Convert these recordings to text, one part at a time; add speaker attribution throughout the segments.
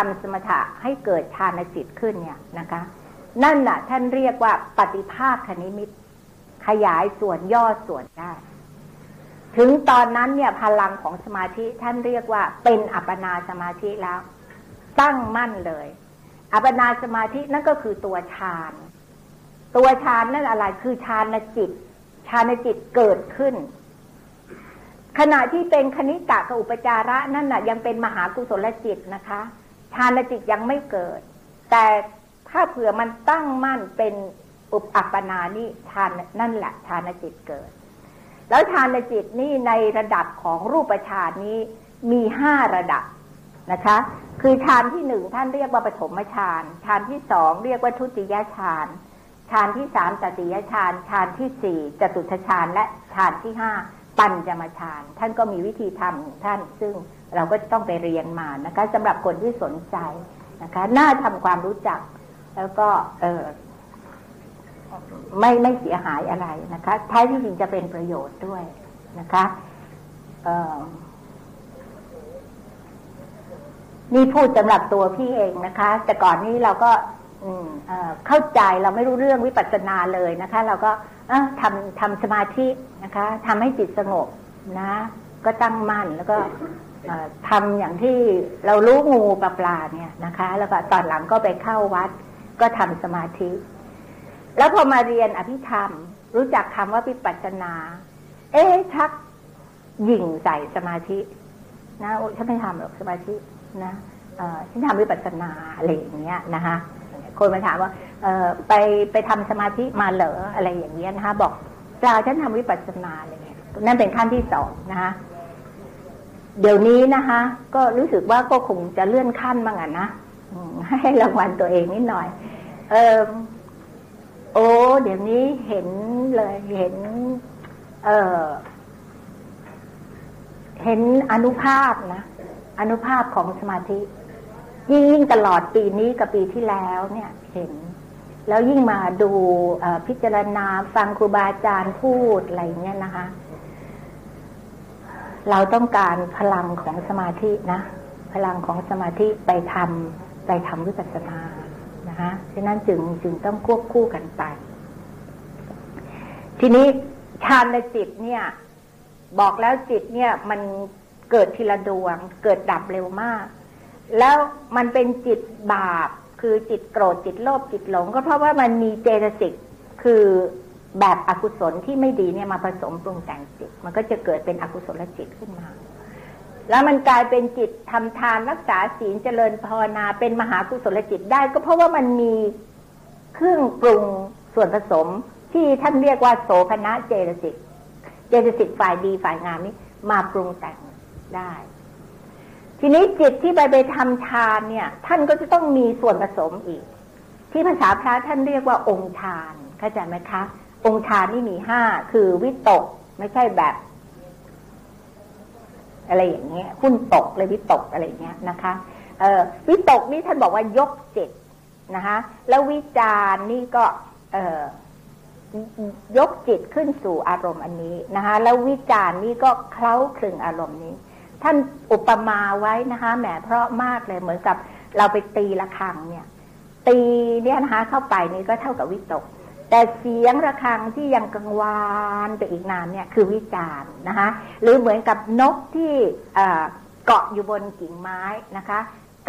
Speaker 1: ทำสมถะให้เกิดฌานจิตขึ้นเนี่ยนะคะ นั่นน่ะ ท่านเรียกว่าปฏิภาคคณิมิตขยายส่วนย่อส่วนได้ ถึงตอนนั้นเนี่ยพลังของสมาธิท่านเรียกว่าเป็นอัปปนาสมาธิแล้ว ตั้งมั่นเลย อัปปนาสมาธินั่นก็คือตัวฌานตัวฌานนั่นอะไรคือฌานจิตฌานจิตเกิดขึ้น ขณะที่เป็นคณิกะกับอุปจาระนั่นน่ะ ยังเป็นมหากุศลจิตนะคะ ฌานจิตยังไม่เกิด แต่ถ้าเผื่อมันตั้งมั่นเป็นอุปอัปปนานี่ฌานนั่นแหละฌานจิตเกิด แล้วฌานจิตนี่ในระดับของรูปฌานนี้มีห้าระดับนะคะ คือฌานที่หนึ่งท่านเรียกว่าปฐมฌานฌานที่สองเรียกว่าทุติยฌานฌานที่สามตติยฌานฌานที่สี่จตุทฌานและฌานที่ห้าปัญจมฌานท่านก็มีวิธีทำของท่านซึ่ง เราก็จะต้องไปเรียนมานะคะสำหรับคนที่สนใจนะคะ น่าทำความรู้จัก แล้วก็เออไม่ไม่เสียหายอะไรนะคะท้ายที่จริงจะเป็นประโยชน์ด้วยนะคะนี่พูดสำหรับตัวพี่เองนะคะ แต่ก่อนนี้เราก็เข้าใจเราไม่รู้เรื่องวิปัสสนาเลยนะคะ เราก็ทำทำสมาธินะคะทำให้จิตสงบนะ ก็ตั้งมั่นแล้วก็ ทำอย่างที่เรารู้งูปลาปลาเนี่ยนะคะ แล้วก็ตอนหลังก็ไปเข้าวัด ก็ทำสมาธิ แล้วพอมาเรียนอภิธรรม รู้จักคำว่าวิปัสสนา เอ๊ชักยิงใส่สมาธิ นะฉันไม่ทำหรอกสมาธินะฉันทำวิปัสสนาอะไรอย่างเงี้ยนะคะคนมาถามว่าเออไปไปทำสมาธิมาเหรออะไรอย่างเงี้ยนะคะ บอกเปล่าฉันทำวิปัสสนาอะไรเงี้ยนั่นเป็นขั้นที่สองนะคะ เดี๋ยวนี้นะคะ ก็รู้สึกว่าก็คงจะเลื่อนขั้นบ้างอะนะให้รางวัลตัวเองนิดหน่อย เออโอ้เดี๋ยวนี้เห็นเลยเห็น เออเห็นอนุภาพนะอนุภาพของสมาธิ ยิ่งยิ่งตลอดปีนี้กับปีที่แล้วเนี่ย เห็น แล้วยิ่งมาดูพิจารณาฟังครูบาอาจารย์พูดอะไรเงี้ยนะคะ เราต้องการพลังของสมาธินะ พลังของสมาธิไปทำไปทำวิปัสสนานะคะฉะนั้นจึงจึงต้องควบคู่กันไป ทีนี้ฌานในจิตเนี่ย บอกแล้วจิตเนี่ย มันเกิดทีละดวง เกิดดับเร็วมาก แล้วมันเป็นจิตบาป คือจิตโกรธจิตโลภจิตหลง ก็เพราะว่ามันมีเจตสิกคือ แบบอกุศลที่ไม่ดีเนี่ยมาผสมปรุงแต่งจิต มันก็จะเกิดเป็นอกุศลจิตขึ้นมา แล้วมันกลายเป็นจิตทำทานรักษาศีลเจริญภาวนาเป็นมหากุศลจิตได้ ก็เพราะว่ามันมีเครื่องปรุงส่วนผสมที่ท่านเรียกว่าโสภณะเจตสิกเจตสิกฝ่ายดีฝ่ายงามนี้มาปรุงแต่งได้ ทีนี้จิตที่ไปไปทำฌานเนี่ย ท่านก็จะต้องมีส่วนผสมอีก ที่ภาษาพระท่านเรียกว่าองค์ฌานเข้าใจไหมคะ องค์ฌานนี่มีห้าคือวิตกไม่ใช่แบบ อะไรอย่างเงี้ยหุ้นตกเลยวิตกอะไรเงี้ยนะคะเออวิตกนี่ท่านบอกว่ายกจิตนะคะแล้ววิจารนี่ก็ เออยกจิตขึ้นสู่อารมณ์อันนี้นะคะแล้ววิจารนี่ก็เคล้าคลึงอารมณ์นี้ ท่านอุปมาไว้นะคะแหมเพราะมากเลยเหมือนกับเราไปตีละครังเนี่ย ตีเนี่ยนะคะเข้าไปนี่ก็เท่ากับวิตก แต่เสียงระฆังที่ยังกังวานไปอีกนานเนี่ยคือวิจารณ์นะคะหรือเหมือนกับนกที่เกาะอยู่บนกิ่งไม้นะคะ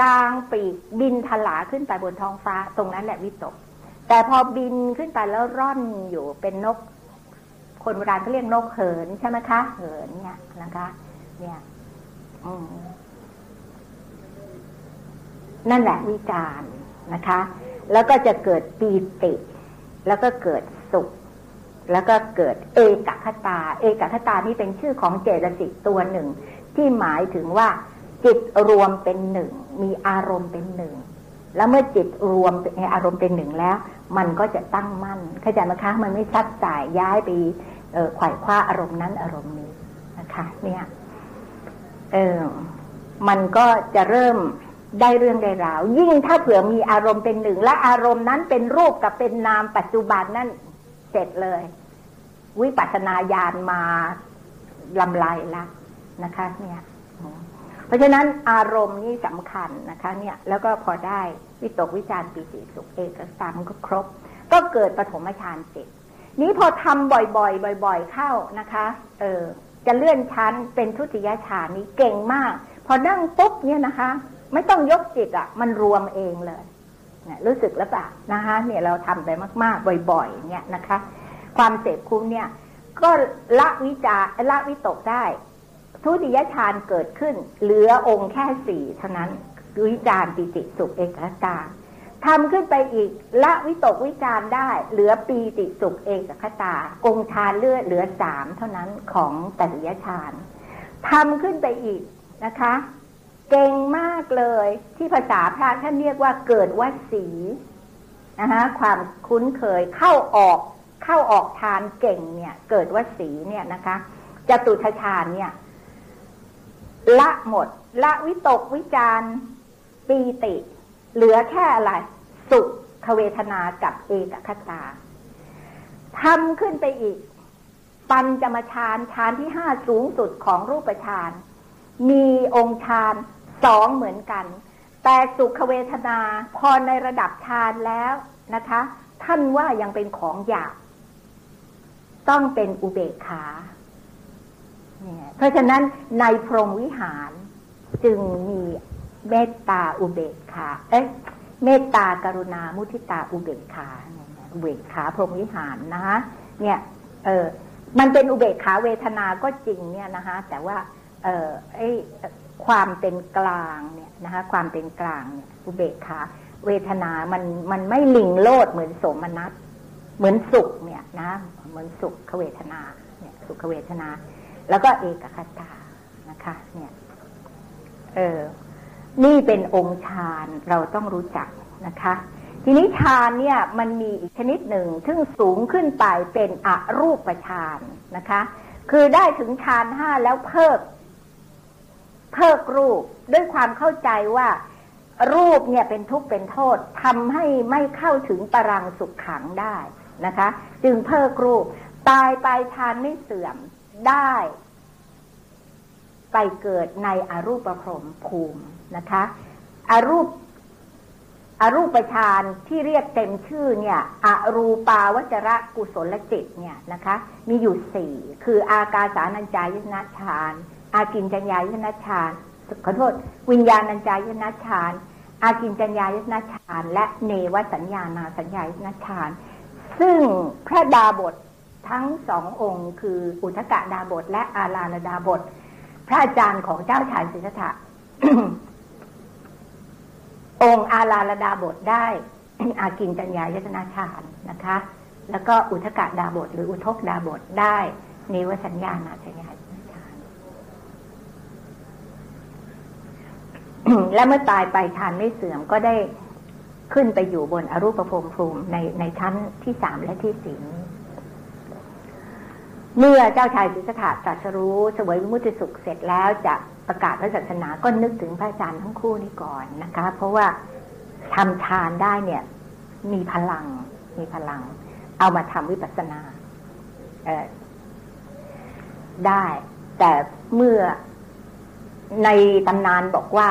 Speaker 1: กลางปีกบินทลาขึ้นไปบนท้องฟ้าตรงนั้นแหละวิตก แต่พอบินขึ้นไปแล้วร่อนอยู่เป็นนก คนโบราณเขาเรียกนกเหินใช่ไหมคะ เหินเนี่ยนะคะ เนี่ยนั่นแหละวิจารณ์นะคะ แล้วก็จะเกิดปีติ แล้วก็เกิดสุข แล้วก็เกิดเอกคตา เอกคตานี่เป็นชื่อของเจตสิกตัวหนึ่ง ที่หมายถึงว่า จิตรวมเป็นหนึ่ง มีอารมณ์เป็นหนึ่ง แล้วเมื่อจิตรวมในอารมณ์เป็นหนึ่งแล้ว มันก็จะตั้งมั่นเข้าใจไหมคะมันไม่ชัดสายย้ายไปไขว่คว้าอารมณ์นั้นอารมณ์นี้นะคะ เนี่ยเออมันก็จะเริ่ม ได้เรื่องได้ราว ยิ่งถ้าเผื่อมีอารมณ์เป็นหนึ่ง และอารมณ์นั้นเป็นรูปกับเป็นนามปัจจุบันนั่นเสร็จเลย วิปัสสนาญาณมาลำลายละนะคะ เนี่ย เพราะฉะนั้นอารมณ์นี่สำคัญนะคะ เนี่ย แล้วก็พอได้วิตกวิจารปีติสุขเอกสามก็ครบ ก็เกิดปฐมฌานเจ็ดนี้พอทำบ่อยๆบ่อย ๆ เข้านะคะ เออจะเลื่อนชั้นเป็นทุติยฌานนี้เก่งมาก พอนั่งปุ๊บเนี่ยนะคะ ไม่ต้องยกจิตอะ่ะ มันรวมเองเลยเนี่ยรู้สึกแล้วปะนะคะ เนี่ยเราทำไปมาก ๆ บ่อย ๆ เนี่ยนะคะ ความเสพคุ้มเนี่ย ก็ละวิจารละวิตกได้ทุติยฌานเกิดขึ้น เหลือองค์แค่สี่เท่านั้นวิจารปิติสุขเอกตาทำขึ้นไปอีก ละวิตกวิจารได้ เหลือปีติสุขเอกคตา องค์ฌานเลือดเหลือสามเท่านั้นของตติยฌานทำขึ้นไปอีกนะคะ เก่งมากเลย ที่ภาษาพระท่านเรียกว่าเกิดวสีนะคะความคุ้นเคยเข้าออกเข้าออกฌานเก่งเนี่ย เกิดวสีเนี่ยนะคะจตุทชานเนี่ย ละหมด ละวิตกวิจารปีติ เหลือแค่อะไร สุขเวทนากับเอกคตาทำขึ้นไปอีก ปัญจมฌานฌานที่ห้าสูงสุดของรูปฌานมีองค์ฌาน สองเหมือนกัน แต่สุขเวทนาพอในระดับฌานแล้วนะคะ ท่านว่ายังเป็นของหยาบต้องเป็นอุเบกขาเพราะฉะนั้นในพรหมวิหารจึงมีเมตตาอุเบกขา เอ๊ะ เมตตากรุณา มุทิตาอุเบกขาอุเบกขาพรหมวิหารนะคะเนี่ย เออมันเป็นอุเบกขาเวทนาก็จริงเนี่ยนะคะแต่ว่า เออไอ ความเป็นกลางเนี่ยนะคะความเป็นกลางเนี่ยอุเบกขาเวทนามันมันไม่ลิงโลดเหมือนโสมนัสเหมือนสุขเนี่ยนะเหมือนสุขเวทนาเนี่ยสุขเวทนา แล้วก็เอกคตานะคะ เนี่ยเออนี่เป็นองค์ฌานเราต้องรู้จักนะคะ ทีนี้ฌานเนี่ยมันมีอีกชนิดหนึ่งซึ่งสูงขึ้นไปเป็นอรูปฌานนะคะ คือได้ถึงฌานห้าแล้วเพิก เพิกรูปด้วยความเข้าใจว่า รูปเนี่ยเป็นทุกข์เป็นโทษทำให้ไม่เข้าถึงปรังสุขขังได้นะคะ จึงเพิกรูป ตายไปฌานไม่เสื่อมได้ ไปเกิดในอรูปพรมภูมินะคะอรูปอรูปฌานที่เรียกเต็มชื่อเนี่ยอรูปาวจระกุศลจิตเนี่ยนะคะ มีอยู่สี่คืออากาสานัญจายตนะฌาน อากินจัญญายตนะฌานขอโทษ วิญญาณัญจายตนะฌานอากินจัญญายตนะฌานและเนวสัญญาณาสัญญายตนะฌานซึ่งพระดาบททั้งสององค์ คืออุทกะดาบท และอาลาลดาบท พระอาจารย์ของเจ้าชายสิทธัตถะองค์อาลาลดาบทได้อากินจัญญายตนาฌานนะคะ แล้วก็อุทกะดาบท หรืออุทกดาบทได้เนวสัญญาณาสัญญาฌาน และเมื่อตายไปฌานไม่เสื่อมก็ได้ขึ้นไปอยู่บนอรูปภพภูมิในในชั้นที่สามและที่สี่เมื่อเจ้าชายสิทธัตถะตรัสรู้สวยวิมุติสุขเสร็จแล้วจะประกาศพระศาสนาก็นึกถึงพระอาจารย์ทั้งคู่นี้ก่อนนะคะ เพราะว่าทำฌานได้เนี่ย มีพลัง มีพลัง เอามาทำวิปัสสนาได้ แต่เมื่อในตำนานบอกว่า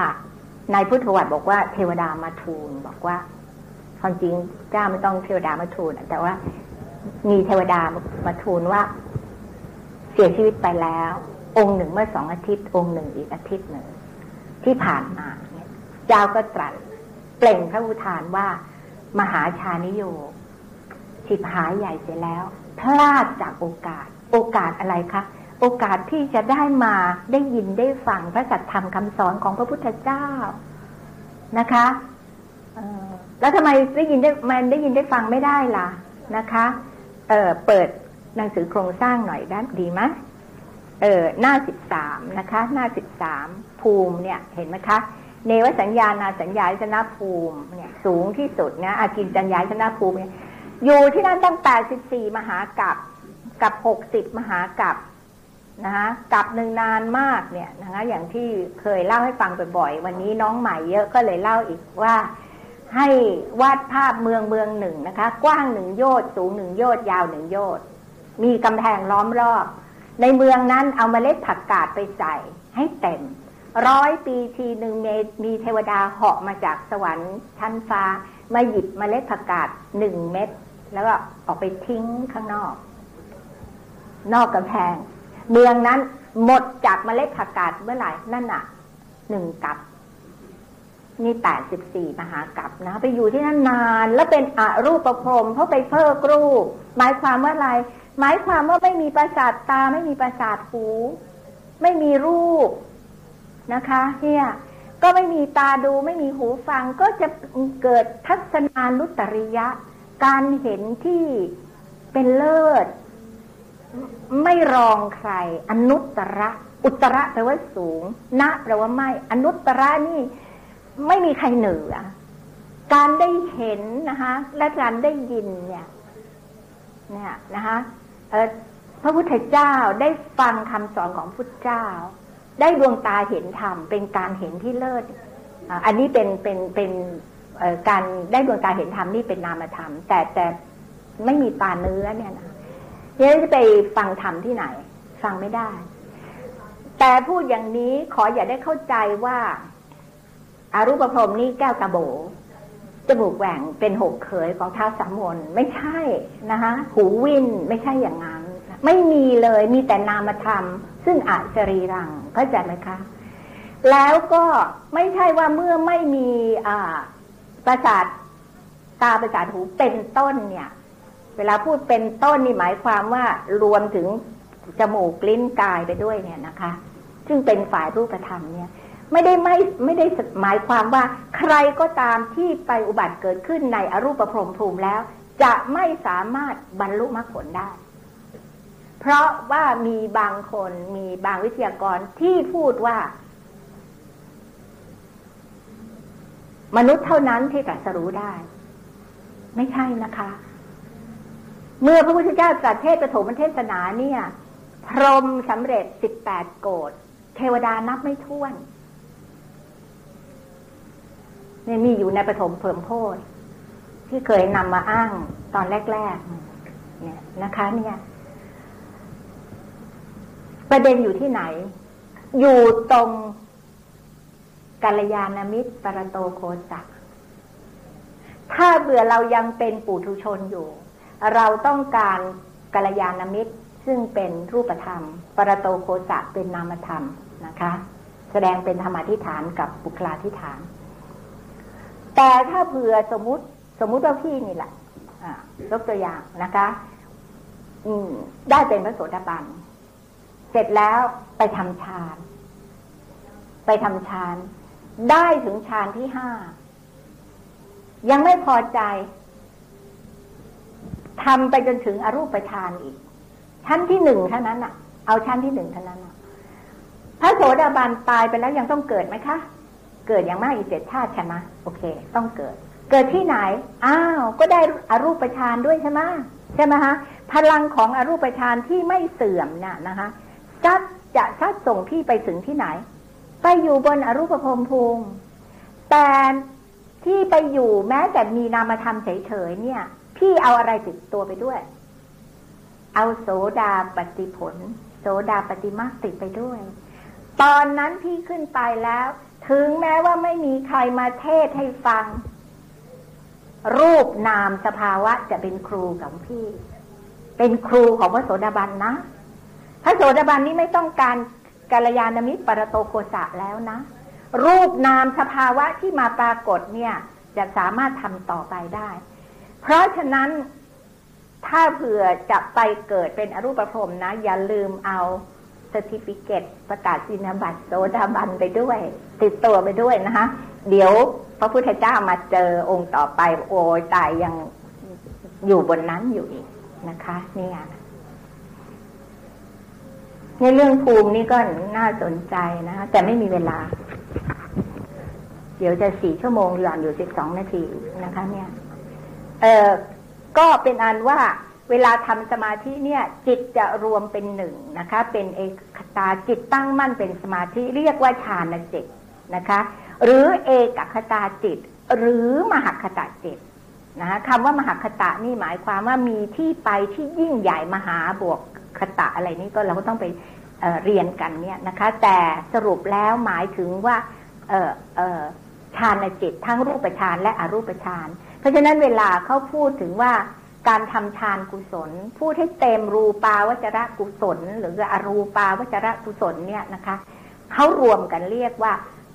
Speaker 1: ในพุทธวัตรบอกว่าเทวดามาทูลบอกว่าความจริงเจ้าไม่ต้องเทวดามาทูลแต่ว่า มีเทวดามาทูลว่า เสียชีวิตไปแล้ว องค์หนึ่งเมื่อสองอาทิตย์ องค์หนึ่งอีกอาทิตย์หนึ่งที่ผ่านมาเนี่ยเจ้าก็ตรัสเปล่งพระอุทานว่า มหาชานิโยชิบหายใหญ่เสียแล้ว พลาดจากโอกาส โอกาสอะไรคะ โอกาสที่จะได้มาได้ยินได้ฟังพระสัจธรรมคำสอนของพระพุทธเจ้านะคะแล้วทำไมได้ยินได้มันได้ยินได้ฟังไม่ได้ล่ะนะคะเเปิดหนังสือโครงสร้างหน่อยได้ดีไหมเออหน้าสิบสามนะคะ หน้าสิบสามภูมิเนี่ย เห็นไหมคะ เนวสัญญานาสัญญาชนะภูมิเนี่ย สูงที่สุดนะอากินจัญญาชนะภูมิเนี่ยอยู่ที่นั่นตั้งแต่สิบสี่มหากับกับหกสิบมหากับ นะคะกับหนึ่งนานมากเนี่ยนะคะอย่างที่เคยเล่าให้ฟังบ่อยๆวันนี้น้องใหม่เยอะก็เลยเล่าอีกว่า ให้วาดภาพเมืองเมืองหนึ่งนะคะ กว้างหนึ่งโยชน์สูงหนึ่งโยชน์ยาวหนึ่งโยชน์มีกำแพงล้อมรอบ ในเมืองนั้นเอามาเมล็ดผักกาดไปใส่ให้เต็ม ร้อยปีทีหนึ่งมีมีเทวดาเหาะมาจากสวรรค์ชั้นฟ้า มาหยิบเมล็ดผักกาดหนึ่งเม็ดแล้วก็ออกไปทิ้งข้างนอก นอกกำแพง เมืองนั้นหมดจากเมล็ดผักกาดเมื่อไหร่นั่นน่ะหนึ่งกับ นี่แปดสิบสี่มหากับนะ ไปอยู่ที่นั่นนานแล้วเป็นอรูปประพรมเพราะไปเพิกรูป หมายความว่าอะไร หมายความว่าไม่มีประสาทตาไม่มีประสาทหู ไม่มีรูปนะคะเนี่ยก็ไม่มีตาดูไม่มีหูฟังก็จะเกิดทัศนานุตริยะ การเห็นที่เป็นเลิศ ไม่รองใคร อนุตระ อุตระแปลว่าสูงณแปลว่าไม่ อนุตระนี่ไม่มีใครเหนือ การได้เห็นนะคะ และการได้ยินเนี่ย เนี่ยนะคะพระพุทธเจ้าได้ฟังคำสอนของพุทธเจ้า ได้ดวงตาเห็นธรรมเป็นการเห็นที่เลิศอันนี้เป็นเป็นเป็นการได้ดวงตาเห็นธรรมนี่เป็นนามธรรม แต่แต่ไม่มีตาเนื้อเนี่ยนะ เนี่จะไปฟังธรรมที่ไหน ฟังไม่ได้ แต่พูดอย่างนี้ขออย่าได้เข้าใจว่าอารูปพรมนี่แก้วตาโบจมูกแหว่งเป็นหกเขยของเท้าสามมนไม่ใช่นะคะหูวินไม่ใช่อย่างนั้น ไม่มีเลยมีแต่นามธรรม ซึ่งอาจรีรังเข้าใจไหมคะ แล้วก็ไม่ใช่ว่าเมื่อไม่มีอ่าประสาทตาประสาทหูเป็นต้นเนี่ย เวลาพูดเป็นต้นนี่หมายความว่ารวมถึงจมูกลิ้นกายไปด้วยเนี่ยนะคะ ซึ่งเป็นฝ่ายรูปธรรมเนี่ย ไม่ได้ไม่ไม่ได้หมายความว่าใครก็ตามที่ไปอุบัติเกิดขึ้นในอรูปพรมภูมิแล้ว จะไม่สามารถบรรลุมรรคผลได้ เพราะว่ามีบางคนมีบางวิทยากรที่พูดว่า มนุษย์เท่านั้นที่ตรัสรู้ได้ ไม่ใช่นะคะ เมื่อพระพุทธเจ้าตรัสเทศประถมเทศนาเนี่ย พรมสำเร็จสิบแปดโกดเทวดานับไม่ถ้วนนี่มีอยู่ในปฐมเพิ่มโพธที่เคยนำมาอ้างตอนแรกๆเนี่ยนะคะ เนี่ย ประเด็นอยู่ที่ไหน อยู่ตรงกัลยาณมิตรปรโตโคสักถ้าเบื่อเรายังเป็นปุถุชนอยู่ เราต้องการกัลยาณมิตรซึ่งเป็นรูปธรรม ปรโตโคสะเป็นนามธรรมนะคะ แสดงเป็นธรรมาทิฐานกับบุคลาทิฐาน แต่ถ้าเผื่อสมมติสมมุติว่าพี่นี่แหละยกตัวอย่างนะคะ อืม ได้เป็นพระโสดาบัน เสร็จแล้วไปทำฌาน ไปทำฌาน ได้ถึงฌานที่ห้า ยังไม่พอใจ ทำไปจนถึงอรูปฌานอีก ชั้นที่หนึ่งเท่านั้นอะ เอาชั้นที่หนึ่งเท่านั้นอะพระโสดาบันตายไปแล้วยังต้องเกิดไหมคะ เกิดอย่างมากอีกเจ็ดชาติใช่ไหมโอเค ต้องเกิด เกิดที่ไหน อ้าวก็ได้อรูปฌานด้วยใช่ไหมใช่ไหมฮะพลังของอรูปฌานที่ไม่เสื่อมเนี่ยนะคะจะจะชัดส่งพี่ไปถึงที่ไหน ไปอยู่บนอรูปภพภูมิแต่ที่ไปอยู่แม้แต่มีนามธรรมเฉยๆเนี่ย พี่เอาอะไรติดตัวไปด้วย เอาโสดาปฏิผล โสดาปฏิมาติดไปด้วย ตอนนั้นพี่ขึ้นไปแล้ว ถึงแม้ว่าไม่มีใครมาเทศให้ฟัง รูปนามสภาวะจะเป็นครูของพี่ เป็นครูของพระโสดาบันนะพระโสดาบันนี้ไม่ต้องการกาลยานมิตรปรโตโกสะแล้วนะ รูปนามสภาวะที่มาปรากฏเนี่ย จะสามารถทำต่อไปได้ เพราะฉะนั้นถ้าเผื่อจะไปเกิดเป็นอรูปภพนะ อย่าลืมเอาสติฟิเกตประกาศสินบัตรโสดาบันไปด้วย ติดตัวไปด้วยนะคะเดี๋ยวพระพุทธเจ้ามาเจอองค์ต่อไป โอ้ยตายยังอยู่บนนั้นอยู่อีกนะคะเนี่ยในเรื่องภูมินี่ก็น่าสนใจนะคะแต่ไม่มีเวลา เดี๋ยวจะสี่ชั่วโมงหย่อนอยู่สิบสองนาทีนะคะ เนี่ย เออก็เป็นอันว่าเวลาทำสมาธิเนี่ยจิตจะรวมเป็นหนึ่งนะคะ เป็นเอกตาจิตตั้งมั่นเป็นสมาธิเรียกว่าฌานจิตนะคะ หรือเอกคตาจิต หรือมหคตาจิตนะคะคำว่ามหคตานี่หมายความว่ามีที่ไปที่ยิ่งใหญ่มหาบวกคตะอะไรนี่ก็เราก็ต้องไปเเรียนกันเนี่ยนะคะ แต่สรุปแล้วหมายถึงว่าฌานจิตทั้งรูปฌานและอรูปฌาน เพราะฉะนั้นเวลาเขาพูดถึงว่าการทำฌานกุศล พูดให้เต็มรูปาวจระกุศล หรืออรูปาวจระกุศลเนี่ยนะคะเขารวมกันเรียกว่า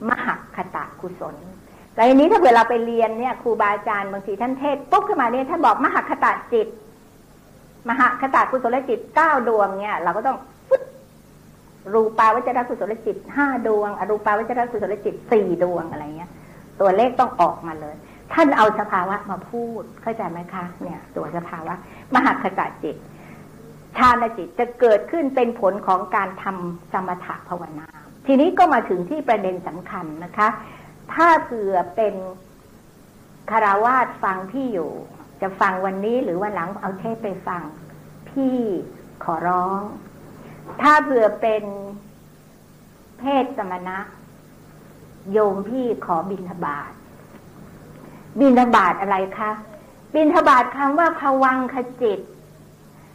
Speaker 1: มหคตะกุศลแต่อันนี้ถ้าเวลาไปเรียนเนี่ยครูบาอาจารย์บางทีท่านเทศปุ๊บขึ้นมาเนี่ยท่านบอกมหคตะจิต มหคตะกุศลจิตเก้าดวงเนี่ยเราก็ต้องรูปาวจระกุศลจิตห้าดวง อรูปาวจระกุศลจิตสี่ดวงอะไรเงี้ย ตัวเลขต้องออกมาเลย ท่านเอาสภาวะมาพูดเข้าใจไหมคะ เนี่ย ตัวสภาวะ มหคตาจิตฌานจิตจะเกิดขึ้นเป็นผลของการทำสมถะภาวนา ทีนี้ก็มาถึงที่ประเด็นสำคัญนะคะ ถ้าเผื่อเป็นคาราวาสฟังพี่อยู่ จะฟังวันนี้หรือวันหลังเอาเทปไปฟัง พี่ขอร้อง ถ้าเผื่อเป็นเพศสมณะ โยมพี่ขอบินทบาท บินทบาทอะไรคะบินทบาทคำว่าภวังขจิต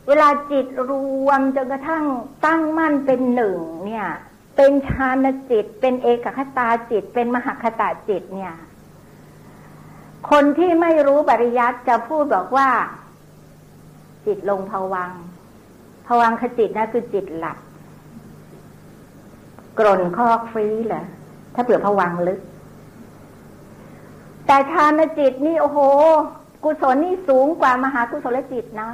Speaker 1: เวลาจิตรวมจนกระทั่งตั้งมั่นเป็นหนึ่งเนี่ย เป็นฌานจิต เป็นเอกคตาจิต เป็นมหคตาจิตเนี่ย คนที่ไม่รู้ปริยัติจะพูดบอกว่า จิตลงภวังผวังขจิตนะคือจิตหลับกรนคอกฟรีเหรอถ้าเผื่อผวังลึก แต่ฌานจิตนี่โอ้โห กุศลนี่สูงกว่ามหากุศลจิตนะ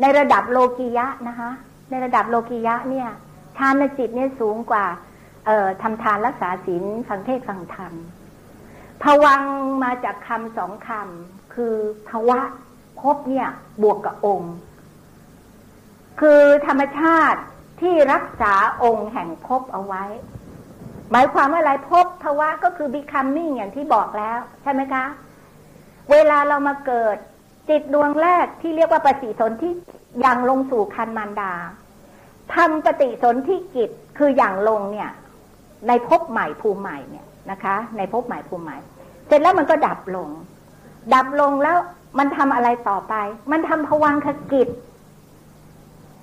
Speaker 1: ในระดับโลกียะนะคะ ในระดับโลกียะเนี่ยฌานจิตเนี่ยสูงกว่า เอ่อทำทานรักษาศีลฟังเทศฟังธรรมผวังมาจากคำสองคำคือภวะพบเนี่ยบวกกับองค์ คือธรรมชาติที่รักษาองค์แห่งภพเอาไว้ หมายความว่าอะไรภพภาวะก็คือ becoming อย่างที่บอกแล้วใช่ไหมคะ เวลาเรามาเกิด จิตดวงแรกที่เรียกว่าปฏิสนธิยังลงสู่คันมารดาทำปฏิสนธิกิจคืออย่างลงเนี่ย ในภพใหม่ภูมิใหม่เนี่ยนะคะ ในภพใหม่ภูมิใหม่ เสร็จแล้วมันก็ดับลง ดับลงแล้วมันทำอะไรต่อไป มันทำภวังคกิจ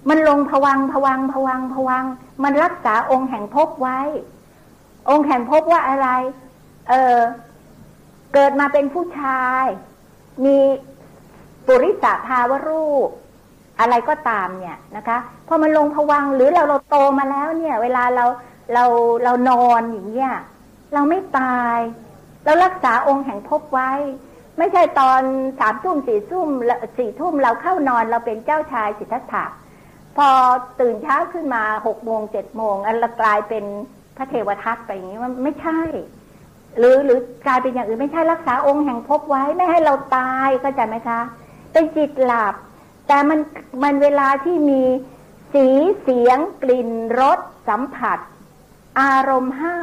Speaker 1: มันลงผวังผวังผวังผวัง มันรักษาองค์แห่งภพไว้ องค์แห่งภพว่าอะไร เออเกิดมาเป็นผู้ชาย มีปุริสาภาวรูป อะไรก็ตามเนี่ยนะคะพอมันลงผวังหรือเราเราโตมาแล้วเนี่ย เวลาเราเราเรานอนอย่างเงี้ยเราไม่ตาย เรารักษาองค์แห่งภพไว้ ไม่ใช่ตอนสามทุ่มสี่ทุ่มสี่ทุ่มเราเข้านอนเราเป็นเจ้าชายสิทธัตถะพอตื่นเช้าขึ้นมาหกโมงเจ็ดโมงอันละกลายเป็น พระเทวทัตไปอย่างนี้มันไม่ใช่ หรือหรือกลายเป็นอย่างอื่นไม่ใช่รักษาองค์แห่งพบไว้ไม่ให้เราตายเข้าใจไหมคะ เป็นจิตหลับ แต่มันมันเวลาที่มีสีเสียงกลิ่นรสสัมผัส อารมณ์ห้า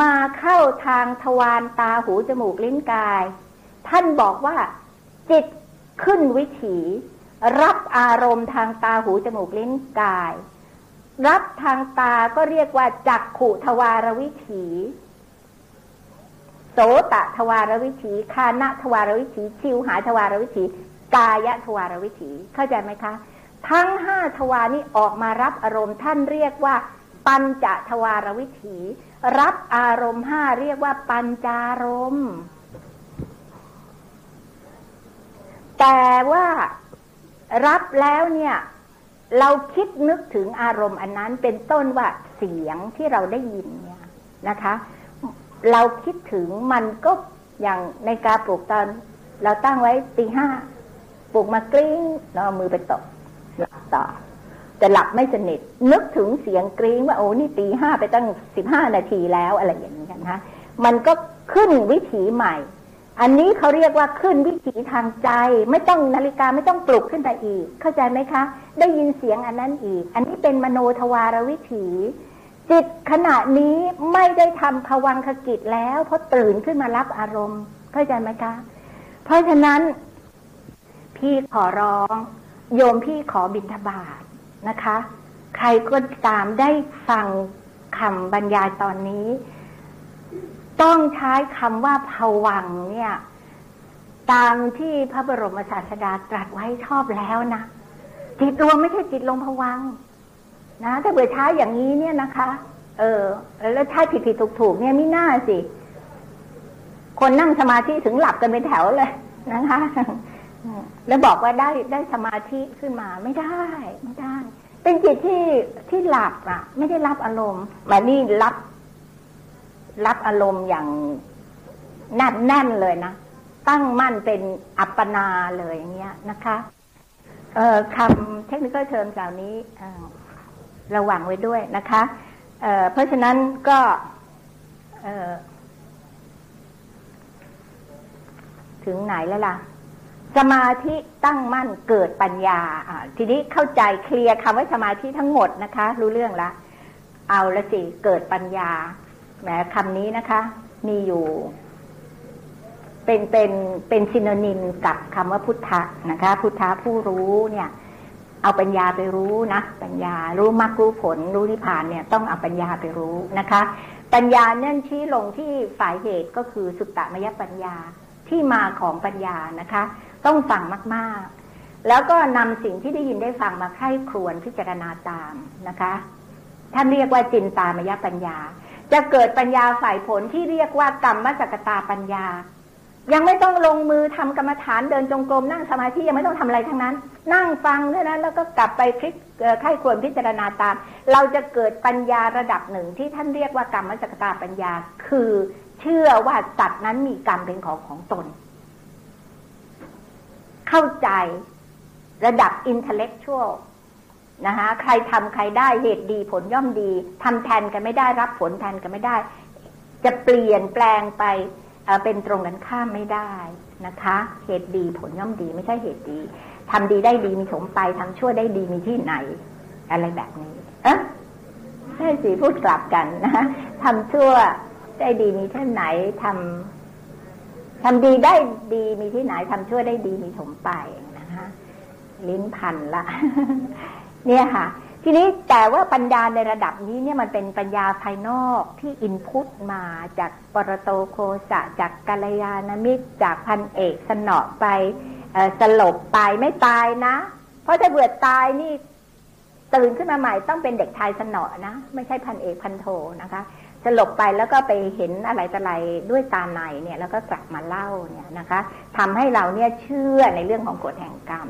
Speaker 1: มาเข้าทางทวารตาหูจมูกลิ้นกาย ท่านบอกว่า จิตขึ้นวิถี รับอารมณ์ทางตาหูจมูกลิ้นกาย รับทางตาก็เรียกว่าจักขุทวารวิถีโสตทวารวิถีคานะทวารวิถีชิวหาทวารวิถีกายทวารวิถีเข้าใจไหมคะ ทั้งห้าทวารนี้ออกมารับอารมณ์ท่านเรียกว่า ปัญจทวารวิถี รับอารมณ์ห้าเรียกว่าปัญจารมณ์แต่ว่ารับแล้วเนี่ย เราคิดนึกถึงอารมณ์อันนั้นเป็นต้นว่าเสียงที่เราได้ยินเนี่ยนะคะ เราคิดถึงมันก็อย่างในการปลูกตอน เราตั้งไว้ตีห้าปลูกมากลิ้งแล้วเอามือไปตกหลับต่อแต่หลับไม่สนิทนึกถึงเสียงกริ้งว่าโอ้นี่ตีห้าไปตั้งสิบห้านาทีแล้วอะไรอย่างนี้กันนะมันก็ขึ้นวิถีใหม่ อันนี้เขาเรียกว่าขึ้นวิถีทางใจ ไม่ต้องนาฬิกาไม่ต้องปลุกขึ้นไปอีก เข้าใจไหมคะ ได้ยินเสียงอันนั้นอีก อันนี้เป็นมโนทวารวิถี จิตขณะนี้ไม่ได้ทำภวังคกิจแล้ว เพราะตื่นขึ้นมารับอารมณ์ เข้าใจไหมคะ เพราะฉะนั้น พี่ขอร้อง โยมพี่ขอบิณฑบาตนะคะ ใครก็ตามได้ฟังคำบรรยายตอนนี้ ต้องใช้คำว่าผวังเนี่ย ตามที่พระบรมศาสดาตรัสไว้ชอบแล้วนะจิตรวมไม่ใช่จิตลงผวังนะถ้าเบื่อใช้อย่างนี้เนี่ยนะคะ เออ แล้วใช้ผิดผิดถูกถูกเนี่ยไม่น่าสิ คนนั่งสมาธิถึงหลับกันเป็นแถวเลยนะคะ แล้วบอกว่าได้ได้สมาธิขึ้นมาไม่ได้ ไม่ได้ เป็นจิตที่ที่หลับอะ ไม่ได้รับอารมณ์มานี่รับ รับอารมณ์อย่างแน่นแน่นเลยนะ ตั้งมั่นเป็นอัปปนาเลยอย่างเงี้ยนะคะเอ่อคำเทคนิคเทอมเหล่านี้ระวังไว้ด้วยนะคะเเพราะฉะนั้นก็ถึงไหนแล้วล่ะ สมาธิตั้งมั่นเกิดปัญญาทีนี้เข้าใจเคลียร์คำว่าสมาธิทั้งหมดนะคะ รู้เรื่องละ เอาละสิ เกิดปัญญา แหมคำนี้นะคะ มีอยู่ เป็นเป็นเป็นซินนิมกับคำว่าพุทธะนะคะ พุทธะผู้รู้เนี่ย เอาปัญญาไปรู้นะปัญญารู้มรรครู้ผล รู้นิพพานเนี่ย ต้องเอาปัญญาไปรู้นะคะ ปัญญาเนี่ยชี้ลงที่ฝ่ายเหตุก็คือสุตตมยปัญญาที่มาของปัญญานะคะ ต้องฟังมาก ๆ แล้วก็นำสิ่งที่ได้ยินได้ฟังมาไข้ครวนพิจารณาตามนะคะท่านเรียกว่าจินตามยปัญญา จะเกิดปัญญาฝ่ายผลที่เรียกว่ากรรมมสกตาปัญญา ยังไม่ต้องลงมือทำกรรมฐานเดินจงกรมนั่งสมาธิยังไม่ต้องทำอะไรทั้งนั้น นั่งฟังเท่านั้นแล้วก็กลับไปพลิกไข้ควรพิจารณาตาม เราจะเกิดปัญญาระดับหนึ่งที่ท่านเรียกว่ากรรมสกตาปัญญา คือเชื่อว่าสัตว์นั้นมีกรรมเป็นของของตน เข้าใจระดับอินเทลเล็กชวล นะคะใครทำใครได้เหตุดีผลย่อมดีทำแทนกันไม่ได้รับผลแทนกันไม่ได้ จะเปลี่ยนแปลงไปเป็นตรงกันข้ามไม่ได้นะคะ เหตุดีผลย่อมดีไม่ใช่เหตุดีทำดีได้ดีมีสมไปทำชั่วได้ดีมีที่ไหน อะไรแบบนี้เอ๊ะใช่สิพูดกลับกันนะทำชั่วได้ดีมีที่ไหนทำทำดีได้ดีมีที่ไหนทำชั่วได้ดีมีสมไปนะคะลิ้นพันละ เนี่ยค่ะ ทีนี้แต่ว่าปัญญาในระดับนี้เนี่ยมันเป็นปัญญาภายนอกที่อินพุตมาจากปรโตโคสะจากกัลยาณมิตรจากพันเอกสนอไปสลบไปไม่ตายนะ เพราะถ้าเบื่อตายนี่ตื่นขึ้นมาใหม่ต้องเป็นเด็กชายสนอนะ ไม่ใช่พันเอกพันโทนะคะสลบไปแล้วก็ไปเห็นอะไรต่อะไรด้วยตาในเนี่ย แล้วก็กลับมาเล่าเนี่ยนะคะทำให้เราเนี่ยเชื่อในเรื่องของกฎแห่งกรรม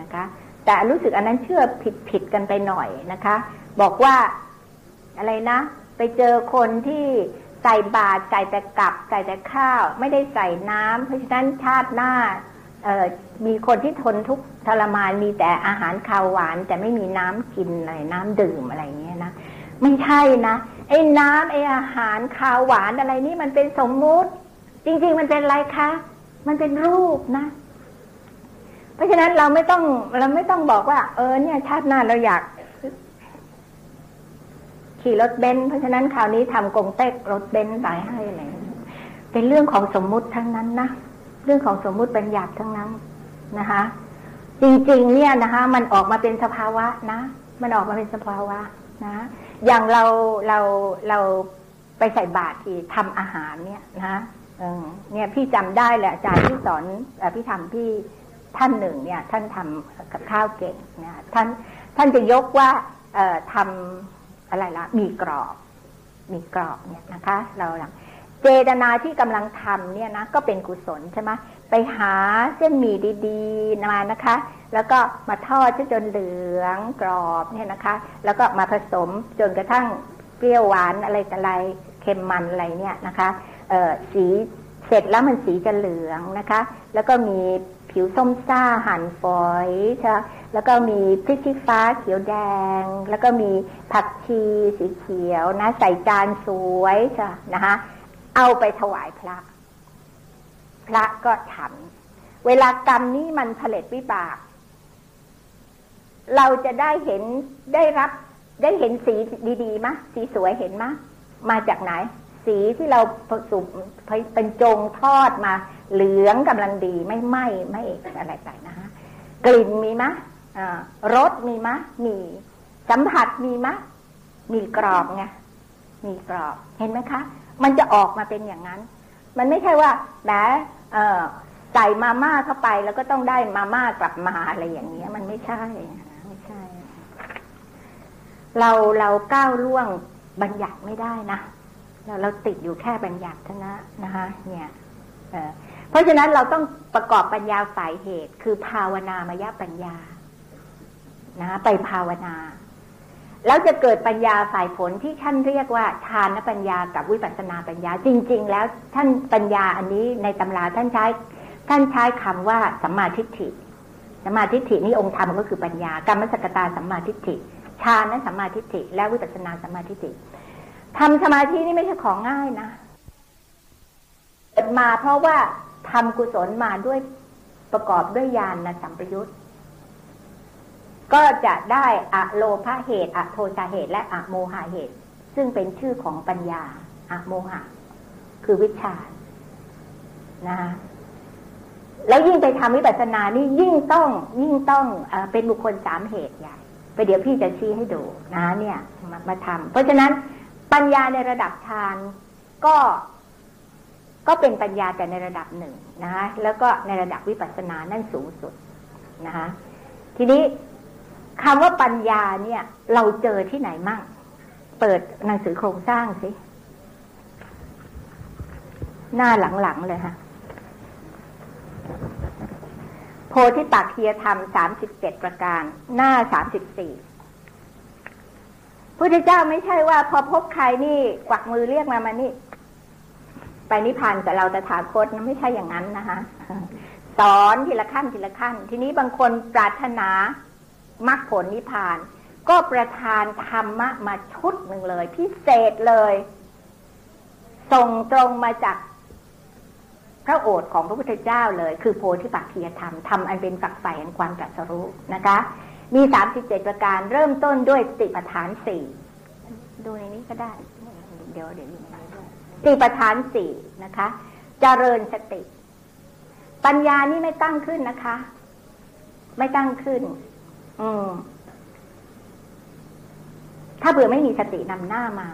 Speaker 1: นะคะ แต่รู้สึกอันนั้นเชื่อผิดผิดกันไปหน่อยนะคะ บอกว่าอะไรนะ ไปเจอคนที่ใส่บาตรใส่แต่กับใส่แต่ข้าว ไม่ได้ใส่น้ำเพราะฉะนั้นชาติหน้ามีคนที่ทนทุกข์ทรมานมีแต่อาหารคาวหวาน แต่ไม่มีน้ำกินอะไรน้ำดื่มอะไรเงี้ยนะไม่ใช่นะไอ้น้ำไอ้อาหารคาวหวานอะไรนี่มันเป็นสมมุติ จริง ๆ มันเป็นอะไรคะมันเป็นรูปนะ เพราะฉะนั้นเราไม่ต้องเราไม่ต้องบอกว่า เออเนี่ย ชาติหน้าเราอยาก ขี่รถเบนซ์เพราะฉะนั้นคราวนี้ทำกงเต๊กรถเบนซ์ไปให้อะไรเป็นเรื่องของสมมุติทั้งนั้นนะเรื่องของสมมุติปัญญัติทั้งนั้นนะคะ จริง ๆ เนี่ยนะคะ มันออกมาเป็นสภาวะนะ มันออกมาเป็นสภาวะนะ อย่างเราเราเราไปใส่บาตรที่ทำอาหารเนี่ยนะเนี่ยพี่จำได้แหละอาจารย์ที่สอนพี่ทำพี่ ท่านหนึ่งเนี่ย ท่านทำกับข้าวเก่งนะท่านท่านจะยกว่าเอ่อทำอะไรละมีกรอบ มีกรอบเนี่ยนะคะ เราหลังเจตนาที่กำลังทำเนี่ยนะก็เป็นกุศลใช่ไหมไปหาเส้นหมี่ดีๆมานะคะ แล้วก็มาทอดจนเหลืองกรอบเนี่ยนะคะ แล้วก็มาผสมจนกระทั่งเปรี้ยวหวานอะไรอะไรเค็มมันอะไรเนี่ยนะคะเออสีเสร็จแล้วมันสีจะเหลืองนะคะ แล้วก็มี ผิวส้มซ่าหั่นฝอยใช่แล้วก็มีพริกชี้ฟ้าเขียวแดง แล้วก็มีผักชีสีเขียวนะ ใส่จานสวยใช่นะคะเอาไปถวายพระ พระก็ฉัน เวลากรรมนี้มันผลิตวิบาก เราจะได้เห็นได้รับได้เห็นสีดีๆมะสีสวยเห็นมะมาจากไหน สีที่เราผสมเป็นจงทอดมา เหลืองกำลังดีไม่ไหม้ไม่อะไรไปนะฮะกลิ่นมีมะรสมีมะมีสัมผัสมีมะมีกรอบไงมีกรอบเห็นไหมคะ มันจะออกมาเป็นอย่างนั้น มันไม่ใช่ว่าแหมใส่มาม่าเข้าไปแล้วก็ต้องได้มาม่ากลับมาอะไรอย่างเงี้ย มันไม่ใช่ไม่ใช่เพเราเราก้าวล่วงบัญญัติไม่ได้นะ เราเราติดอยู่แค่บัญญัติเท่านั้นนะคะ เนี่ยเพราะฉะนั้นเราต้องประกอบปัญญาฝ่ายเหตุ คือภาวนามยปัญญา นะ ไปภาวนา แล้วจะเกิดปัญญาฝ่ายผลที่ท่านเรียกว่าฌานปัญญากับวิปัสสนาปัญญา จริง ๆ แล้วท่านปัญญาอันนี้ในตำราท่านใช้ ท่านใช้คำว่าสัมมาทิฏฐิสัมมาทิฏฐินี่องค์ธรรมก็คือปัญญากรรมสกตาสัมมาทิฏฐิฌานนั้นสัมมาทิฏฐิและวิปัสสนาสัมมาทิฏฐิ ทำสมาธินี่ไม่ใช่ของง่ายนะเกิดมาเพราะว่าทำกุศลมาด้วยประกอบด้วยญาณนะสัมปยุตก็จะได้อะโลภะเหตุอะโทสะเหตุและอะโมหะเหตุ ซึ่งเป็นชื่อของปัญญาอะโมหะ คือวิชานะคะแล้วยิ่งไปทำวิปัสสนานี่ยิ่งต้องยิ่งต้องอเป็นบุคคลสามเหตุใหญ่ ไปเดี๋ยวพี่จะชี้ให้ดูนะ เนี่ยมามาทำเพราะฉะนั้น ปัญญาในระดับฌานก็ก็เป็นปัญญาแต่ในระดับหนึ่งนะคะแล้วก็ในระดับวิปัสสนานั่นสูงสุดนะคะทีนี้คำว่าปัญญาเนี่ย เราเจอที่ไหนมั่ง เปิดหนังสือโครงสร้างสิ หน้าหลังๆเลยค่ะโพธิปักเคียธรรมสามสิบเจ็ดประการ หน้าสามสิบสี่ พุทธเจ้าไม่ใช่ว่า พอพบใครนี่กวักมือเรียกมามานี่ ไปนิพพานกับเราแต่ถาคตนะไม่ใช่อย่างนั้นนะคะสอนทีละขั้นทีละขั้น ทีนี้บางคนปรารถนามรรคผลนิพพาน ก็ประทานธรรมะมาชุดหนึ่งเลย พิเศษเลย ส่งตรงมาจากพระโอษฐ์ของพระพุทธเจ้าเลย คือโพธิปักขียธรรมทำอันเป็นฝักใฝ่แห่งความตรัสรู้นะคะ มีสามสิบเจ็ดประการ เริ่มต้นด้วยสติปัฏฐานสี่ดูในนี้ก็ได้ เดี๋ยวเดี๋ยวอยู่ในนี้ด้วยสติปัฏฐานสี่นะคะเจริญสติ ปัญญานี่ไม่ตั้งขึ้นนะคะ ไม่ตั้งขึ้น อืมถ้าเผื่อไม่มีสตินำหน้ามา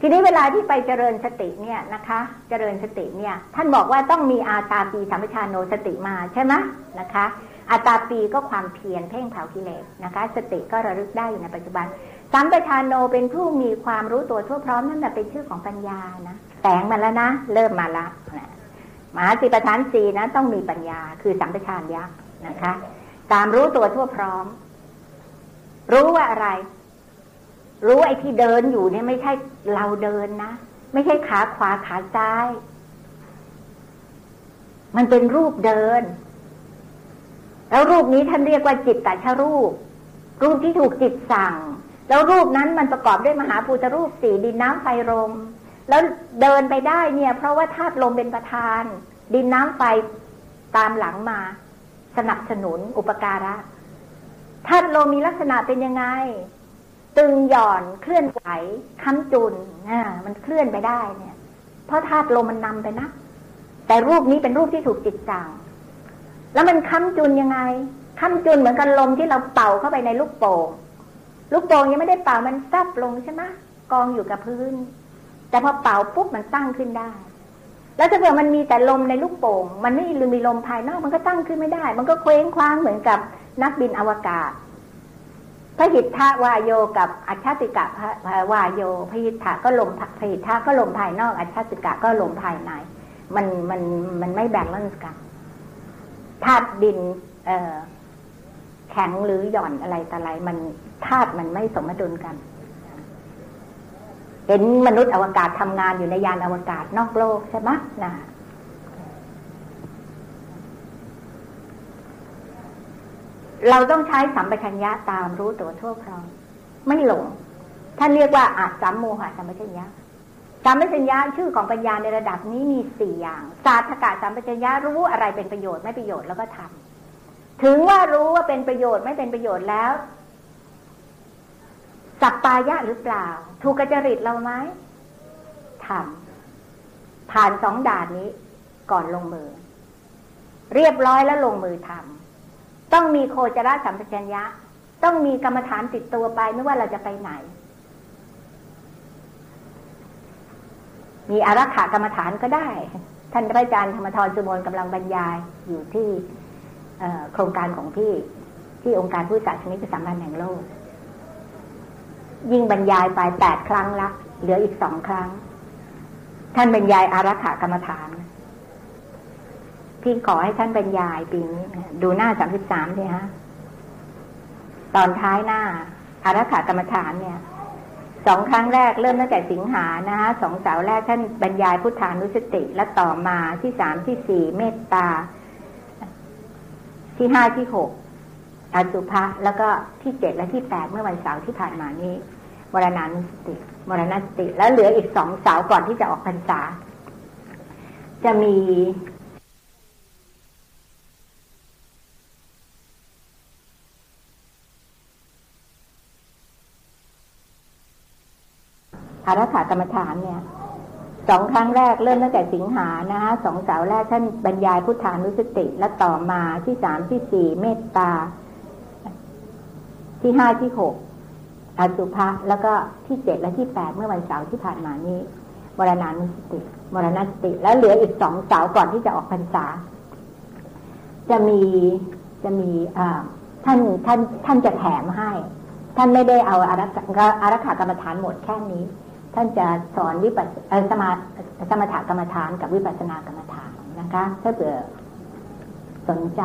Speaker 1: ทีนี้เวลาที่ไปเจริญสติเนี่ยนะคะ เจริญสติเนี่ย ท่านบอกว่าต้องมีอาตาปีสัมปชานโนสติมาใช่ไหมนะคะ อาตาปีก็ความเพียรเพ่งเผากิเลสนะคะ สติก็ระลึกได้อยู่ในปัจจุบันสัมปชานโนเป็นผู้มีความรู้ตัวทั่วพร้อมนั่นแหละเป็นชื่อของปัญญานะแสงมาแล้วนะ เริ่มมาละมหาสิปทานสีนะต้องมีปัญญาคือสัมปชานยะนะคะตามรู้ตัวทั่วพร้อม รู้ว่าอะไร รู้ไอ้ที่เดินอยู่เนี่ยไม่ใช่เราเดินนะไม่ใช่ขาขวาขาซ้าย มันเป็นรูปเดิน แล้วรูปนี้ท่านเรียกว่าจิตตชรูป รูปที่ถูกจิตสั่ง แล้วรูปนั้นมันประกอบด้วยมหาภูตรูปสี่ดินน้ำไฟลมแล้วเดินไปได้เนี่ย เพราะว่าธาตุลมเป็นประธาน ดินน้ำไฟตามหลังมา สนับสนุนอุปการะธาตุลมมีลักษณะเป็นยังไง ตึงหย่อนเคลื่อนไหวค้ำจุนอ่ามันเคลื่อนไปได้เนี่ย เพราะธาตุลมมันนำไปนะแต่รูปนี้เป็นรูปที่ถูกจิตสั่ง แล้วมันค้ำจุนยังไงค้ำจุนเหมือนกันลมที่เราเป่าเข้าไปในลูกโป่งลูกโป่งยังไม่ได้เป่ามันซับลงใช่ไหมกองอยู่กับพื้น แต่พอเป่าปุ๊บมันตั้งขึ้นได้ แล้วถ้าเกิดมันมีแต่ลมในลูกโป่ง มันไม่มีลมภายนอกมันก็ตั้งขึ้นไม่ได้ มันก็เคว้งคว้างเหมือนกับนักบินอวกาศพระหิทธาวาโยกับอัจฉติกะวาโยพระหิทธาก็ลมพระหิทธาก็ลมภายนอก อัจฉติกะก็ลมภายใน มันมันมันไม่แบ่งลันกัน ธาตุดินเอแข็งหรือหย่อนอะไรแต่อะไร มันธาตุมันไม่สมดุลกัน เห็นมนุษย์อวกาศทำงานอยู่ในยานอวกาศนอกโลกใช่ไหมนะเราต้องใช้สัมปชัญญะตามรู้ตัวทั่วพร้อมไม่หลงท่านเรียกว่าอาสัมโมหะสัมปชัญญะ สัมปชัญญะชื่อของปัญญาในระดับนี้มีสี่อย่าง ศาสตกะสัมปชัญญะรู้อะไรเป็นประโยชน์ไม่ประโยชน์แล้วก็ทำถึงว่ารู้ว่าเป็นประโยชน์ไม่เป็นประโยชน์แล้ว สัปปายะหรือเปล่า ถูกกระจริตเราไหมทำผ่านสองด่านนี้ก่อนลงมือ เรียบร้อยแล้วลงมือทำต้องมีโคจรสัมปชัญญะ ต้องมีกรรมฐานติดตัวไปไม่ว่าเราจะไปไหน มีอารักขากรรมฐานก็ได้ ท่านพระอาจารย์ธรรมทรสุโมนกำลังบรรยายอยู่ที่โครงการของพี่ที่องค์การผู้ศาสนิกสัมพันธ์แห่งโลก ยิ่งบรรยายไปแปดครั้งละ เหลืออีกสองครั้ง ท่านบรรยายอารักขากรรมฐาน พี่ขอให้ท่านบรรยายปีนี้ดูหน้าสามสิบสามเนี่ยฮะตอนท้ายหน้าอารักขากรรมฐานเนี่ย สองครั้งแรกเริ่มตั้งแต่สิงหานะฮะสองเสาแรกท่านบรรยายพุทธานุสติ และต่อมาที่สามที่สี่เมตตา ที่ห้าที่หกอสุภะแล้วก็ที่เจ็ดและที่แปดเมื่อวันเสาร์ที่ผ่านมานี้มรณานุสติมรณสติ แล้วเหลืออีกสองเสาก่อนที่จะออกพรรษา จะมี อารักขากรรมฐานเนี่ยสองครั้งแรกเริ่มตั้งแต่สิงหานะฮะสองเสาแรกท่านบรรยายพุทธานุสติ และต่อมาที่สามที่สี่เมตตา ที่ห้าที่หกอสุภะแล้วก็ที่เจ็ดและที่แปดเมื่อวันเสาร์ที่ผ่านมานี้มรณานุสติมรณสติ แล้วเหลืออีกสองเสาก่อนที่จะออกพรรษา จะมีจะมีท่านท่านท่านจะแถมให้ ท่านไม่ได้เอาอารักขากรรมฐานหมดแค่นี้ ท่านจะสอนวิปัสสมาสมถกรรมฐานกับวิปัสสนากรรมฐานนะคะ ถ้าเผื่อสนใจ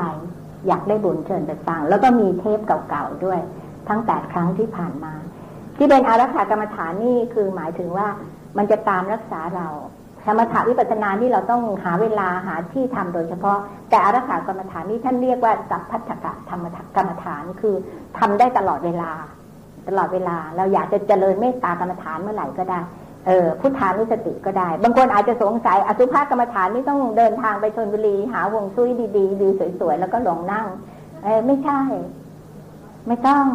Speaker 1: อยากได้บุญเชิญไปฟัง แล้วก็มีเทปเก่าๆด้วย ทั้งแปดครั้งที่ผ่านมา ที่เป็นอารักขากรรมฐานนี่คือหมายถึงว่ามันจะตามรักษาเราสมถาวิปัสสนานี่เราต้องหาเวลาหาที่ทำโดยเฉพาะ แต่อารักขากรรมฐานนี่ท่านเรียกว่าสัพพัทธกะธรรมกรรมฐานคือทำได้ตลอดเวลา ตลอดเวลา เราอยากจะเจริญเมตตากรรมฐานเมื่อไหร่ก็ได้เออพุทธานุสติก็ได้ บางคนอาจจะสงสัยอสุภะกรรมฐานไม่ต้องเดินทางไปชนบุรี หา วงซุยดีๆดูสวยๆแล้วก็ลงนั่ง เออไม่ใช่ ไม่ต้อง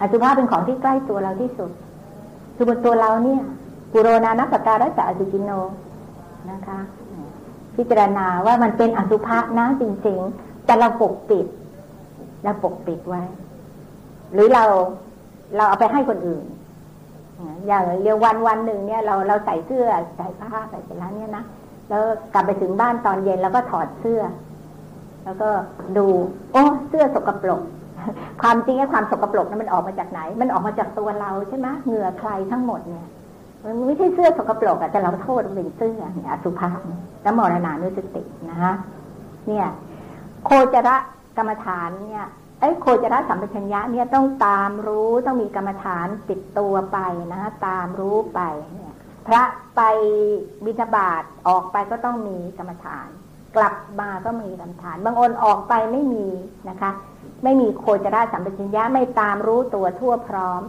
Speaker 1: อสุภะเป็นของที่ใกล้ตัวเราที่สุด คือบนตัวเราเนี่ยปุโรนานักการัจอสุจิโนนะคะ พิจารณาว่ามันเป็นอสุภะนะจริง ๆ แต่เราปกปิดเราปกปิดไว้ หรือเรา เราเอาไปให้คนอื่น อย่างเรียววันวันหนึ่งเนี่ยเราเราใส่เสื้อใส่ผ้าใส่เสร็จแล้วเนี่ยนะแล้วกลับไปถึงบ้านตอนเย็นแล้วก็ถอดเสื้อ แล้วก็ดู โอ้เสื้อสกปรกความจริงไอ้ความสกปรกนั้นมันออกมาจากไหน มันออกมาจากตัวเราใช่ไหมเหงื่อใครทั้งหมดเนี่ย มันไม่ใช่เสื้อสกปรกอะแต่เราโทษมันเป็นเสื้อเนี่ยสุภาพและมรณานุสตินะฮะเนี่ย โคจระกรรมฐานเนี่ย ไอ้โคจรสัมปชัญญะเนี่ยต้องตามรู้ต้องมีกรรมฐานติดตัวไปนะตามรู้ไปเนี่ยพระไปบิณฑบาตออกไปก็ต้องมีกรรมฐาน กลับมาก็มีกรรมฐาน บางอนออกไปไม่มีนะคะ ไม่มีโคจรสัมปชัญญะไม่ตามรู้ตัวทั่วพร้อม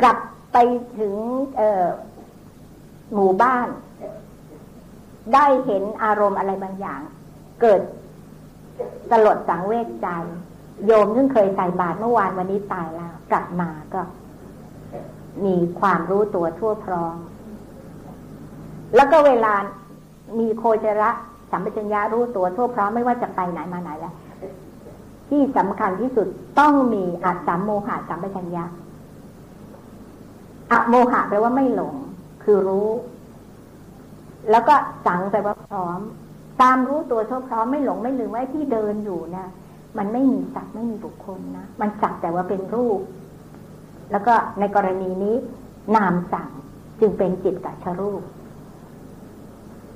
Speaker 1: กลับไปถึงหมู่บ้าน ได้เห็นอารมณ์อะไรบางอย่าง เกิด สลดสังเวชใจ โยมซึ่งเคยใส่บาตรเมื่อวานวันนี้ตายแล้ว กลับมาก็ มีความรู้ตัวทั่วพร้อมแล้วก็เวลามีโคจระสัมปชัญญะรู้ตัวทั่วพร้อมไม่ว่าจะไปไหนมาไหนแล้วที่สำคัญที่สุดต้องมีอัตสัมโมหะสัมปชัญญะอะโมหะแปลว่าไม่หลง คือรู้ แล้วก็สังแปลว่าพร้อม ตามรู้ตัวทั่วพร้อมไม่หลงไม่ลืมว่าที่เดินอยู่นะมันไม่มีสัตว์ไม่มีบุคคลนะมันสักแต่ว่าเป็นรูป แล้วก็ในกรณีนี้ นามสั่งจึงเป็นจิตกัชรูป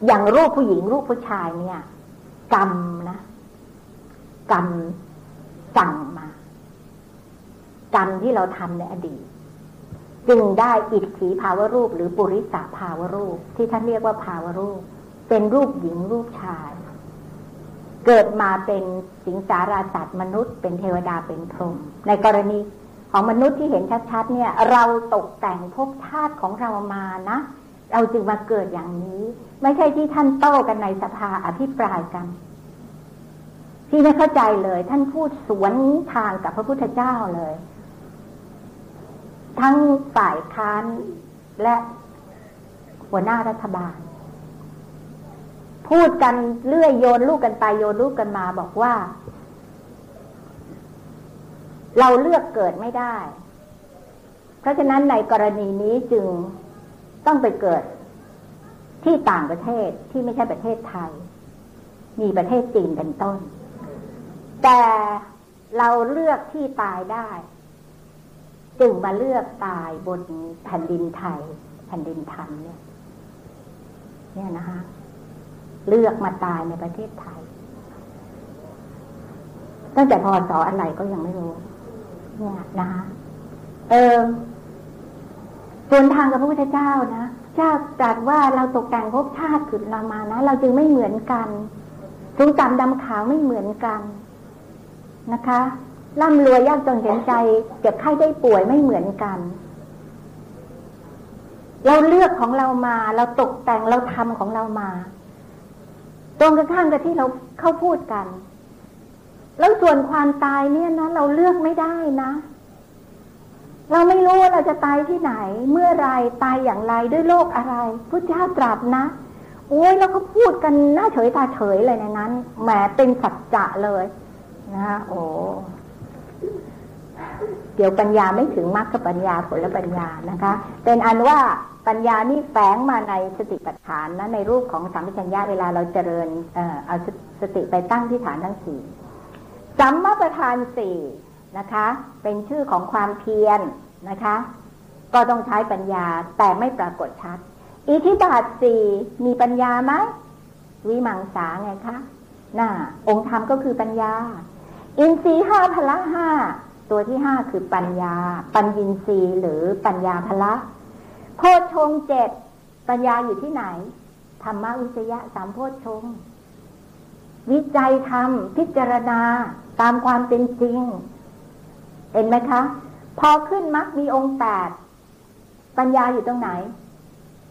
Speaker 1: อย่างรูปผู้หญิงรูปผู้ชายเนี่ย กรรมนะกรรมสั่งมา กรรมที่เราทำในอดีต จึงได้อิทธิภาวรูป หรือปุริสาภาวรูป ที่ท่านเรียกว่าภาวรูป เป็นรูปหญิงรูปชาย เกิดมาเป็นสิงสาราสัตว์มนุษย์ เป็นเทวดาเป็นพรหมในกรณีของมนุษย์ที่เห็นชัดๆเนี่ย เราตกแต่งภพชาติของเรามานะ เราจึงมาเกิดอย่างนี้ ไม่ใช่ที่ท่านโต้กันในสภาอภิปรายกันที่ไม่เข้าใจเลย ท่านพูดสวนทางกับพระพุทธเจ้าเลย ทั้งฝ่ายค้านและหัวหน้ารัฐบาล พูดกันเลื่อยโยนลูกกันไปโยนลูกกันมาบอกว่า เราเลือกเกิดไม่ได้ เพราะฉะนั้นในกรณีนี้จึงต้องไปเกิดที่ต่างประเทศที่ไม่ใช่ประเทศไทย มีประเทศจีนเป็นต้น แต่เราเลือกที่ตายได้ จึงมาเลือกตายบนแผ่นดินไทย แผ่นดินธรรมเนี่ย เนี่ยนะคะ เลือกมาตายในประเทศไทย ตั้งแต่พศออะไรก็ยังไม่รู้ เนี่ยนะคะเออส่วนทางกับพระพุทธเจ้านะเจ้าตรัสว่าเราตกแต่งภพชาติขึ้นเรามานะ เราจึงไม่เหมือนกันสูงต่ำดำขาวไม่เหมือนกันนะคะร่ำรวยยากจนเห็นใจเจ็บไข้ได้ป่วยไม่เหมือนกัน เราเลือกของเรามา เราตกแต่งเราทำของเรามา ตรงกันข้ามกับที่เราเข้าพูดกัน แล้วส่วนความตายเนี่ยนะเราเลือกไม่ได้นะ เราไม่รู้ว่าเราจะตายที่ไหน เมื่อไรตายอย่างไรด้วยโรคอะไรพระเจ้าตรัสนะโอ้ยแล้วเขาพูดกันหน้าเฉยตาเฉยเลยในนั้นแหมเป็นสัจจะเลยนะโอ้เดี๋ยวปัญญาไม่ถึงมรรคปัญญาผลปัญญานะคะ เป็นอันว่า ปัญญานี่แฝงมาในสติปัฏฐานนะในรูปของสัมปชัญญะเวลาเราเจริญเอ่อเอาสติไปตั้งที่ฐานทั้งสี่สัมมาประธานสี่นะคะ เป็นชื่อของความเพียรนะคะ ก็ต้องใช้ปัญญาแต่ไม่ปรากฏชัด อิทธิบาทสี่มีปัญญาไหมวิมังสาไงคะน่ะองค์ธรรมก็คือปัญญา อินทรีห้าพละห้าตัวที่ห้าคือปัญญา ปัญญินทรีหรือปัญญาพละ พชงเจ็ดปัญญาอยู่ที่ไหน ธรรมวิจยะสามโพชงวิจัยธรรม พิจารณาตามความเป็นจริง เห็นไหมคะ พอขึ้นมักมีองค์แปดปัญญาอยู่ตรงไหน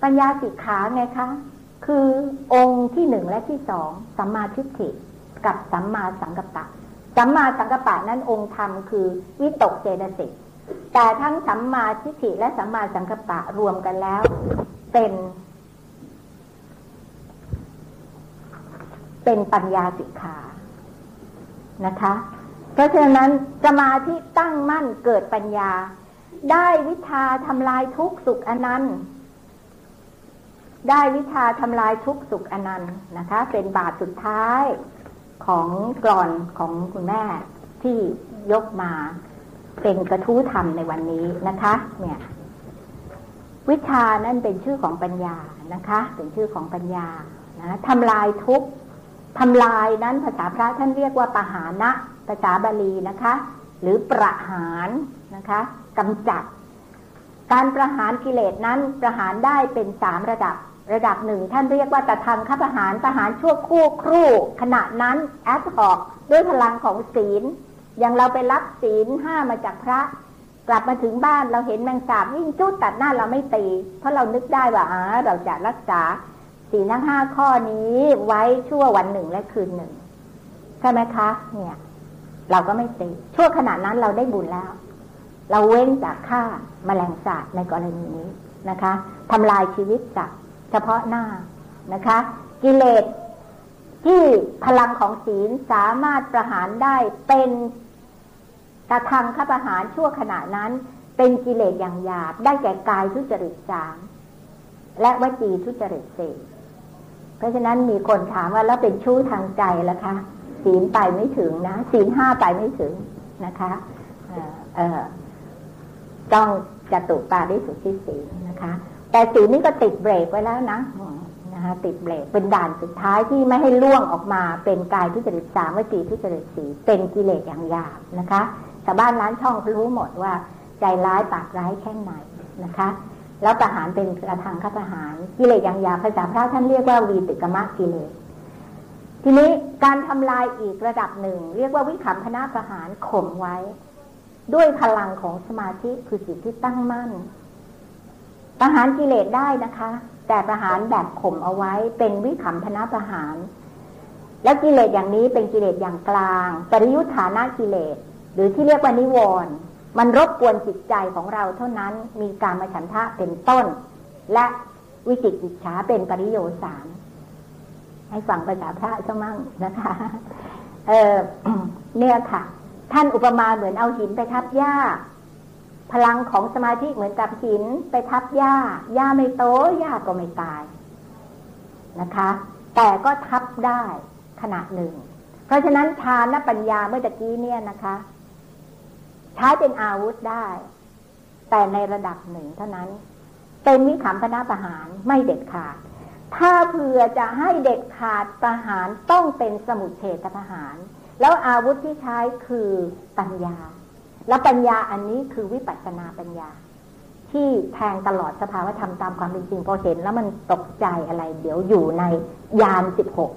Speaker 1: ปัญญาสิกขาไงคะ คือองค์ที่หนึ่งและที่สองสัมมาทิฏฐิกับสัมมาสังกัปปะสัมมาสังกัปปะนั้นองค์ธรรมคือวิตกเจตสิก แต่ทั้งสัมมาทิฏฐิและสัมมาสังกัปปะรวมกันแล้ว เป็น เป็นปัญญาสิกขานะคะ เพราะฉะนั้นสมาธิตั้งมั่นเกิดปัญญา ได้วิชาทำลายทุกสุขอนันต์ได้วิชาทำลายทุกสุขอนันต์นะคะ เป็นบาทสุดท้ายของกรอนของคุณแม่ที่ยกมา เป็นกระทู้ธรรมในวันนี้นะคะ เนี่ย วิชานั่นเป็นชื่อของปัญญานะคะ เป็นชื่อของปัญญานะทำลายทุกทำลายนั้นภาษาพระท่านเรียกว่าปหานะภาษาบาลีนะคะ หรือประหารนะคะกำจัด การประหารกิเลสนั้นประหารได้เป็นสามระดับระดับหนึ่งท่านเรียกว่าตะทางข้าประหารประหารชั่วคู่ครู่ ขณะนั้นแอดหอกด้วยพลังของศีล อย่างเราไปรับศีลห้ามาจากพระ กลับมาถึงบ้านเราเห็นแมงสาบวิ่งจุดตัดหน้าเราไม่ตี เพราะเรานึกได้ว่าอ่าเราจะรักษาศีลทั้งห้าข้อนี้ไว้ชั่ววันหนึ่งและคืนหนึ่งใช่ไหมคะ เนี่ย เราก็ไม่ตีชั่วขณะนั้นเราได้บุญแล้ว เราเว้นจากฆ่ามาแมลงสาบในกรณีนี้นะคะทำลายชีวิตจากเฉพาะหน้านะคะ กิเลสที่พลังของศีลสามารถประหารได้เป็น กระทำข้าประหารชั่วขณะนั้นเป็นกิเลสอย่างหยาบได้แก่กายทุจริตสามและวจีทุจริตสี่เพราะฉะนั้นมีคนถามว่าแล้วเป็นชู้ทางใจล้วคะศีลไปไม่ถึงนะศีลห้าไปไม่ถึงนะคะเออต้องจตุปาได้สุทธิศีลนะคะ แต่สีนี้ก็ติดเบรกไว้แล้วนะนะคะติดเบรกเป็นด่านสุดท้ายที่ไม่ให้ล่วงออกมาเป็นกายทุจริตสามวจีทุจริตสีเป็นกิเลสอย่างหยาบนะคะ ชาวบ้านร้านช่องรู้หมดว่า ใจร้ายปากร้ายแค่ไหนนะคะ แล้วประหารเป็นกระทางข้าประหารกิเลสอย่างยาภาษาพระท่านเรียกว่าวีติกมะกิเลสทีนี้การทำลายอีกระดับหนึ่ง เรียกว่าวิขำพนาประหารข่มไว้ ด้วยพลังของสมาธิคือจิตที่ตั้งมั่น ประหารกิเลสได้นะคะ แต่ประหารแบบข่มเอาไว้ เป็นวิขำพนะประหาร และกิเลสอย่างนี้เป็นกิเลสอย่างกลาง ปริยุทธานากิเลส หรือที่เรียกว่านิวรณ์มันรบกวนจิตใจของเราเท่านั้นมีการมาฉันทะเป็นต้น และวิจิกิจฉาเป็นปริโยสารให้ฟังภาษาพระซะมั่งนะคะ เออเนี่ยค่ะ ท่านอุปมาเหมือนเอาหินไปทับหญ้า พลังของสมาธิเหมือนกับหินไปทับหญ้าหญ้าไม่โตหญ้าก็ไม่ตายนะคะ แต่ก็ทับได้ขณะหนึ่ง เพราะฉะนั้นฌานและปัญญาเมื่อตะกี้เนี่ยนะคะ ใช้เป็นอาวุธได้ แต่ในระดับหนึ่งเท่านั้น เป็นวิขำพนาประหารไม่เด็ดขาด ถ้าเผื่อจะให้เด็ดขาดประหารต้องเป็นสมุทเฉตประหาร แล้วอาวุธที่ใช้คือปัญญา และปัญญาอันนี้คือวิปัสสนาปัญญา ที่แทงตลอดสภาวธรรมตามความเป็นจริงพอเห็นแล้วมันตกใจอะไร เดี๋ยวอยู่ในยานสิบหก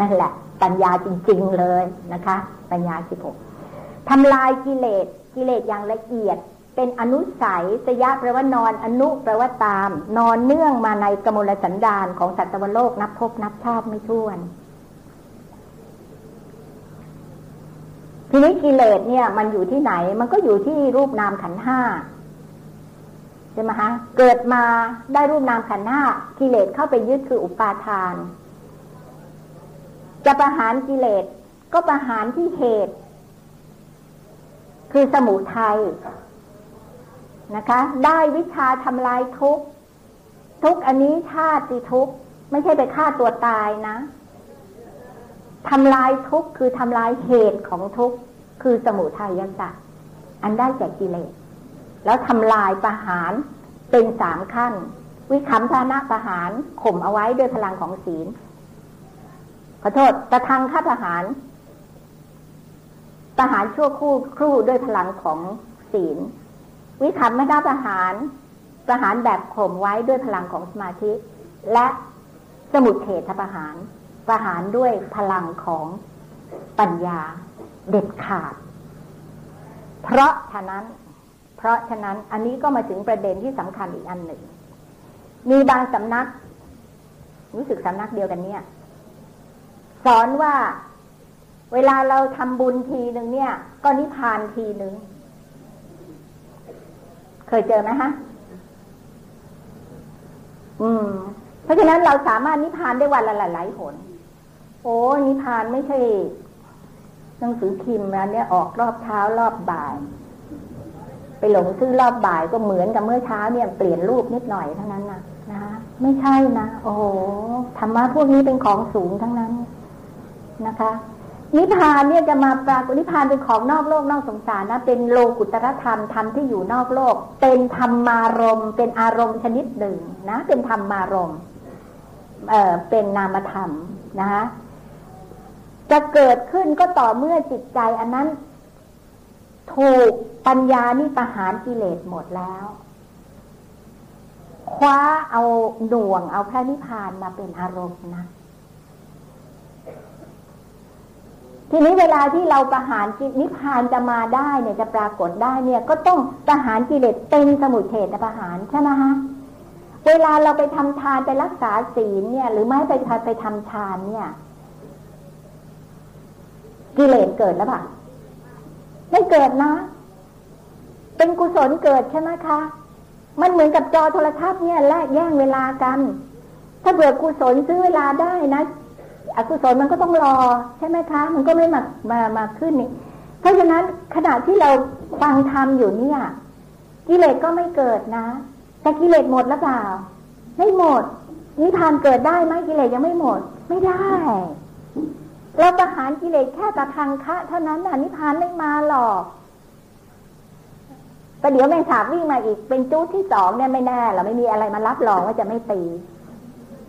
Speaker 1: นั่นแหละ ปัญญาจริง ๆเลยนะคะ ปัญญาสิบหกทำลายกิเลส กิเลสอย่างละเอียด เป็นอนุสัยสยะแปลว่านอนอนุแปลว่าตาม นอนเนื่องมาในกมลสันดานของสัตวโลกนับพบนับชาติไม่ถ้วน ทีนี้กิเลสเนี่ย มันอยู่ที่ไหน มันก็อยู่ที่รูปนามขันห้าใช่ไหมคะเกิดมาได้รูปนามขันห้ากิเลสเข้าไปยึดคืออุปาทาน จะประหารกิเลสก็ประหารที่เหตุ คือสมุทัยนะคะ ได้วิชาทำลายทุกทุกอันนี้ชาติทุกไม่ใช่ไปฆ่าตัวตายนะทำลายทุกคือทำลายเหตุของทุกคือสมุทัยสัตว์อันได้แก่กิเลสแล้วทำลายประหารเป็นสามขั้น วิคัมทานะประหารข่มเอาไว้ด้วยพลังของศีลขอโทษตะทังฆ่าประหาร ประหารชั่วคู่ครู่ด้วยพลังของศีล วิคัมไม่ได้ประหารประหารแบบข่มไว้ด้วยพลังของสมาธิ และสมุทเฉทประหาร ประหารด้วยพลังของปัญญาเด็ดขาด เพราะฉะนั้น เพราะฉะนั้นอันนี้ก็มาถึงประเด็นที่สำคัญอีกอันหนึ่ง มีบางสำนัก รู้สึกสำนักเดียวกันเนี่ย สอนว่า เวลาเราทำบุญทีหนึ่งเนี่ย ก็นิพพานทีหนึ่งเคยเจอไหมฮะ อืม เพราะฉะนั้นเราสามารถนิพพานได้วันละหลายๆหน โอ้นิพพานไม่ใช่หนังสือพิมพ์นะเนี่ยออกรอบเช้ารอบบ่าย ไปหลงซื้อรอบบ่ายก็เหมือนกับเมื่อเช้าเนี่ยเปลี่ยนรูปนิดหน่อยเท่านั้นนะนะไม่ใช่นะ โอ้โหธรรมะพวกนี้เป็นของสูงทั้งนั้นนะคะ นิพพานเนี่ยจะมาปรากฏนิพพานเป็นของนอกโลกนอกสงสารนะ เป็นโลกุตรธรรมธรรมที่อยู่นอกโลก เป็นธรรมารมเป็นอารมณ์ชนิดหนึ่งนะ เป็นธรรมารมเอ่อเป็นนามธรรมนะคะจะเกิดขึ้นก็ต่อเมื่อจิตใจอันนั้น ถูกปัญญานี่ประหารกิเลสหมดแล้วคว้าเอาหน่วงเอาพระนิพพานมาเป็นอารมณ์นะ ทีนี้เวลาที่เราประหารกินิพพานจะมาได้เนี่ยจะปรากฏได้เนี่ย ก็ต้องประหารกิเลสเป็นสมุทเฉตประหารใช่ไหมฮะเวลาเราไปทำทานไปรักษาศีลเนี่ย หรือไม่ไปทานไปทำทานเนี่ย กิเลสเกิดแล้วปะไม่เกิดนะ เป็นกุศลเกิดใช่ไหมคะ มันเหมือนกับจอโทรทัศน์เนี่ย แลกแย่งเวลากัน ถ้าเบื่อกุศลซื้อเวลาได้นะ อกุศลมันก็ต้องรอใช่ไหมคะ มันก็ไม่มามามาขึ้นนี่เพราะฉะนั้นขณะที่เราฟังธรรมอยู่เนี่ย กิเลสก็ไม่เกิดนะ แต่กิเลสหมดแล้วเปล่า ไม่หมด นิพานเกิดได้ไหมกิเลสยังไม่หมด ไม่ได้ เราประหารกิเลสแค่ตะทางคะ เท่านั้นน่ะนิพานไม่มาหรอกแต่เดี๋ยวแมงสาบวิ่งมาอีกเป็นจุดที่สองเนี่ยไม่แน่เราไม่มีอะไรมารับรองว่าจะไม่ตี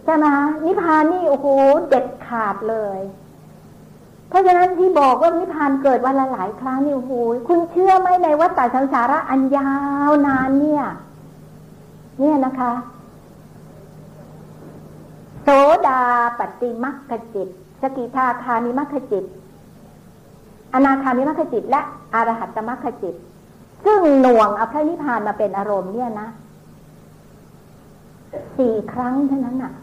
Speaker 1: ใช่ไหมนิพพานนี่โอ้โหเด็ดขาดเลย เพราะฉะนั้นที่บอกว่านิพพานเกิดวันละหลายครั้งนี่โอ้โหคุณเชื่อไหมในวัฏสังสาระอันยาวนานเนี่ย เนี่ยนะคะ โสดาปฏิมัคคจิต สกิทาคามิมัคคจิต อนาคามิมัคคจิต และอรหัตตมัคคจิต ซึ่งหน่วงเอาพระนิพพานมาเป็นอารมณ์เนี่ยนะสี่ครั้งเท่านั้นน่ะ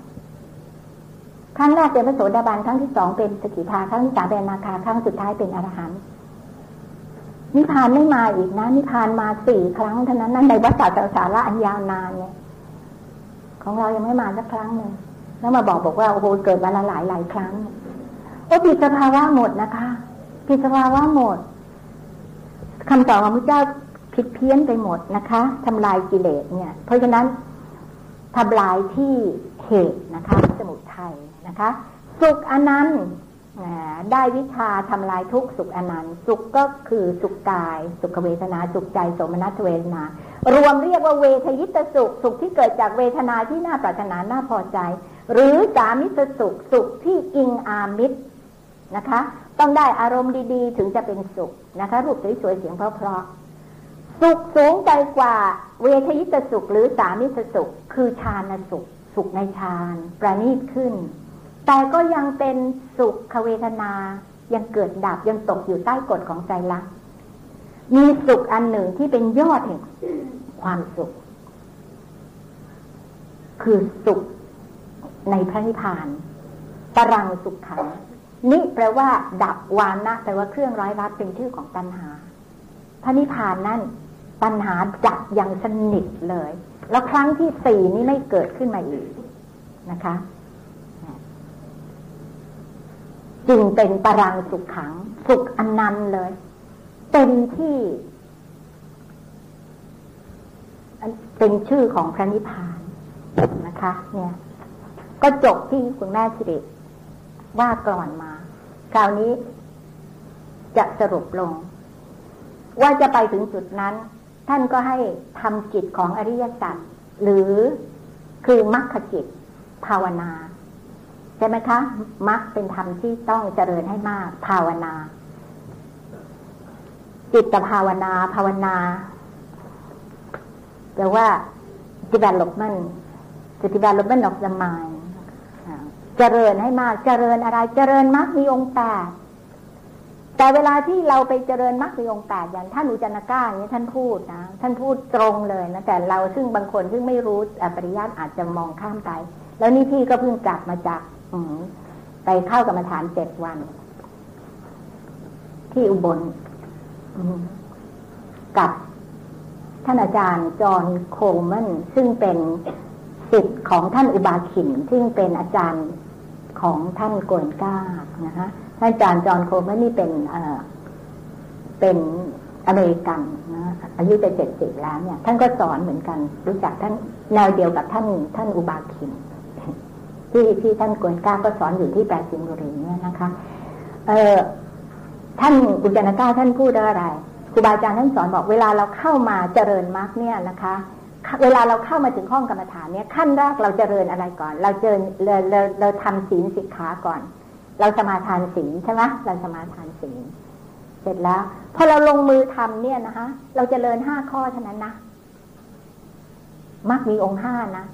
Speaker 1: ครั้งแรกเป็นพระโสดาบันครั้งที่สองเป็นสกิทาครั้งที่สามเป็นนาคาครั้งสุดท้ายเป็นอรหันต์นิพพานไม่มาอีกนะนิพพานมาสี่ครั้งเท่านั้นนั่นในวัฏจักรสาระอันยาวนานเนี่ย ของเรายังไม่มาสักครั้งหนึ่งแล้วมาบอกบอกว่าโอ้โหเกิดมาละหลายหลายครั้งโอ้ผิดสภาวะหมดนะคะผิดสภาวะหมดคำสอนของพระเจ้าผิดเพี้ยนไปหมดนะคะทำลายกิเลสเนี่ย เพราะฉะนั้นทำลายที่เหตุนะคะสมุทัย นะคะ สุขอนันต์ได้วิชาทำลายทุกสุขอนันต์สุขก็คือสุขกาย สุขเวทนา สุขใจสมนัตเวทนา รวมเรียกว่าเวทยิตสุข สุขที่เกิดจากเวทนาที่น่าปรารถนาน่าพอใจ หรือสามิตสุขสุขที่อิงอามิตรนะคะ ต้องได้อารมณ์ดีๆ ถึงจะเป็นสุขนะคะ รูปสวยๆเสียงเพราะๆสุขสูงใจกว่าเวทยิตสุข หรือสามิตสุข คือฌานสุข สุขในฌานประณีตขึ้น แต่ก็ยังเป็นสุขเวทนา ยังเกิดดับยังตกอยู่ใต้กฎของใจรักมีสุขอันหนึ่งที่เป็นยอดแห่งความสุข คือสุขในพระนิพพานปรังสุขขังนี่แปลว่า ดับวานะแปลว่าเครื่องร้อยรัดเป็นชื่อของตัณหา พระนิพพานนั่นตัณหาดับอย่างสนิทเลย แล้วครั้งที่สี่นี้ไม่เกิดขึ้นมาอีกนะคะ จึงเป็นปรังสุขขัง สุขอันนันเลย เต็มที่เป็นชื่อของพระนิพพานนะคะ เนี่ย ก็จบที่คุณแม่สิริว่าก่อนมา คราวนี้จะสรุปลง ว่าจะไปถึงจุดนั้น ท่านก็ให้ทำจิตของอริยสัจหรือคือมรรคจิตภาวนา ใช่ไหมคะมรรคเป็นธรรมที่ต้องเจริญให้มาก ภาวนา จิตภาวนา ภาวนาแปลว่า development development of the mind เจริญให้มาก เจริญอะไร เจริญมรรคมีองค์แปดแต่เวลาที่เราไปเจริญมรรคมีองค์แปดอย่างท่านอุจนาก้าอย่างนี้ท่านพูดนะ ท่านพูดตรงเลยนะ แต่เราซึ่งบางคนซึ่งไม่รู้ปริยัติอาจจะมองข้ามไป แล้วนี่พี่ก็เพิ่งกลับมาจาก ไปเข้ากรรมฐานเจ็ดวัน ที่อุบลกับท่านอาจารย์จอห์นโคลแมนซึ่งเป็นสิทธิ์ของท่านอุบาขิน ซึ่งเป็นอาจารย์ของท่านโกนก้านะคะท่านอาจารย์จอห์นโคลแมนนี่เป็นเอเป็นอเมริกันนะอายุจะเจ็ดสิบแล้วเนี่ย ท่านก็สอนเหมือนกัน รู้จักท่านแนวเดียวกับท่านท่านอุบาขิน ที่ที่ท่านกวนก้าก็สอนอยู่ที่แปดสิงบุรีเนี่ยนะคะ เออท่านอุจนาก้าท่านพูดอะไรครูบาอาจารย์ท่านสอนบอกเวลาเราเข้ามาเจริญมรรคเนี่ยนะคะ เวลาเราเข้ามาถึงห้องกรรมฐานเนี่ยขั้นแรกเราเจริญอะไรก่อน เราเจริญเราเราเราทำศีลสิกขาก่อน เราสมาทานศีลใช่ไหมเราสมาทานศีลเสร็จแล้วพอเราลงมือทำเนี่ยนะคะ เราจเจริญห้าข้อเท่านั้นนะมักมีองค์ห้านะ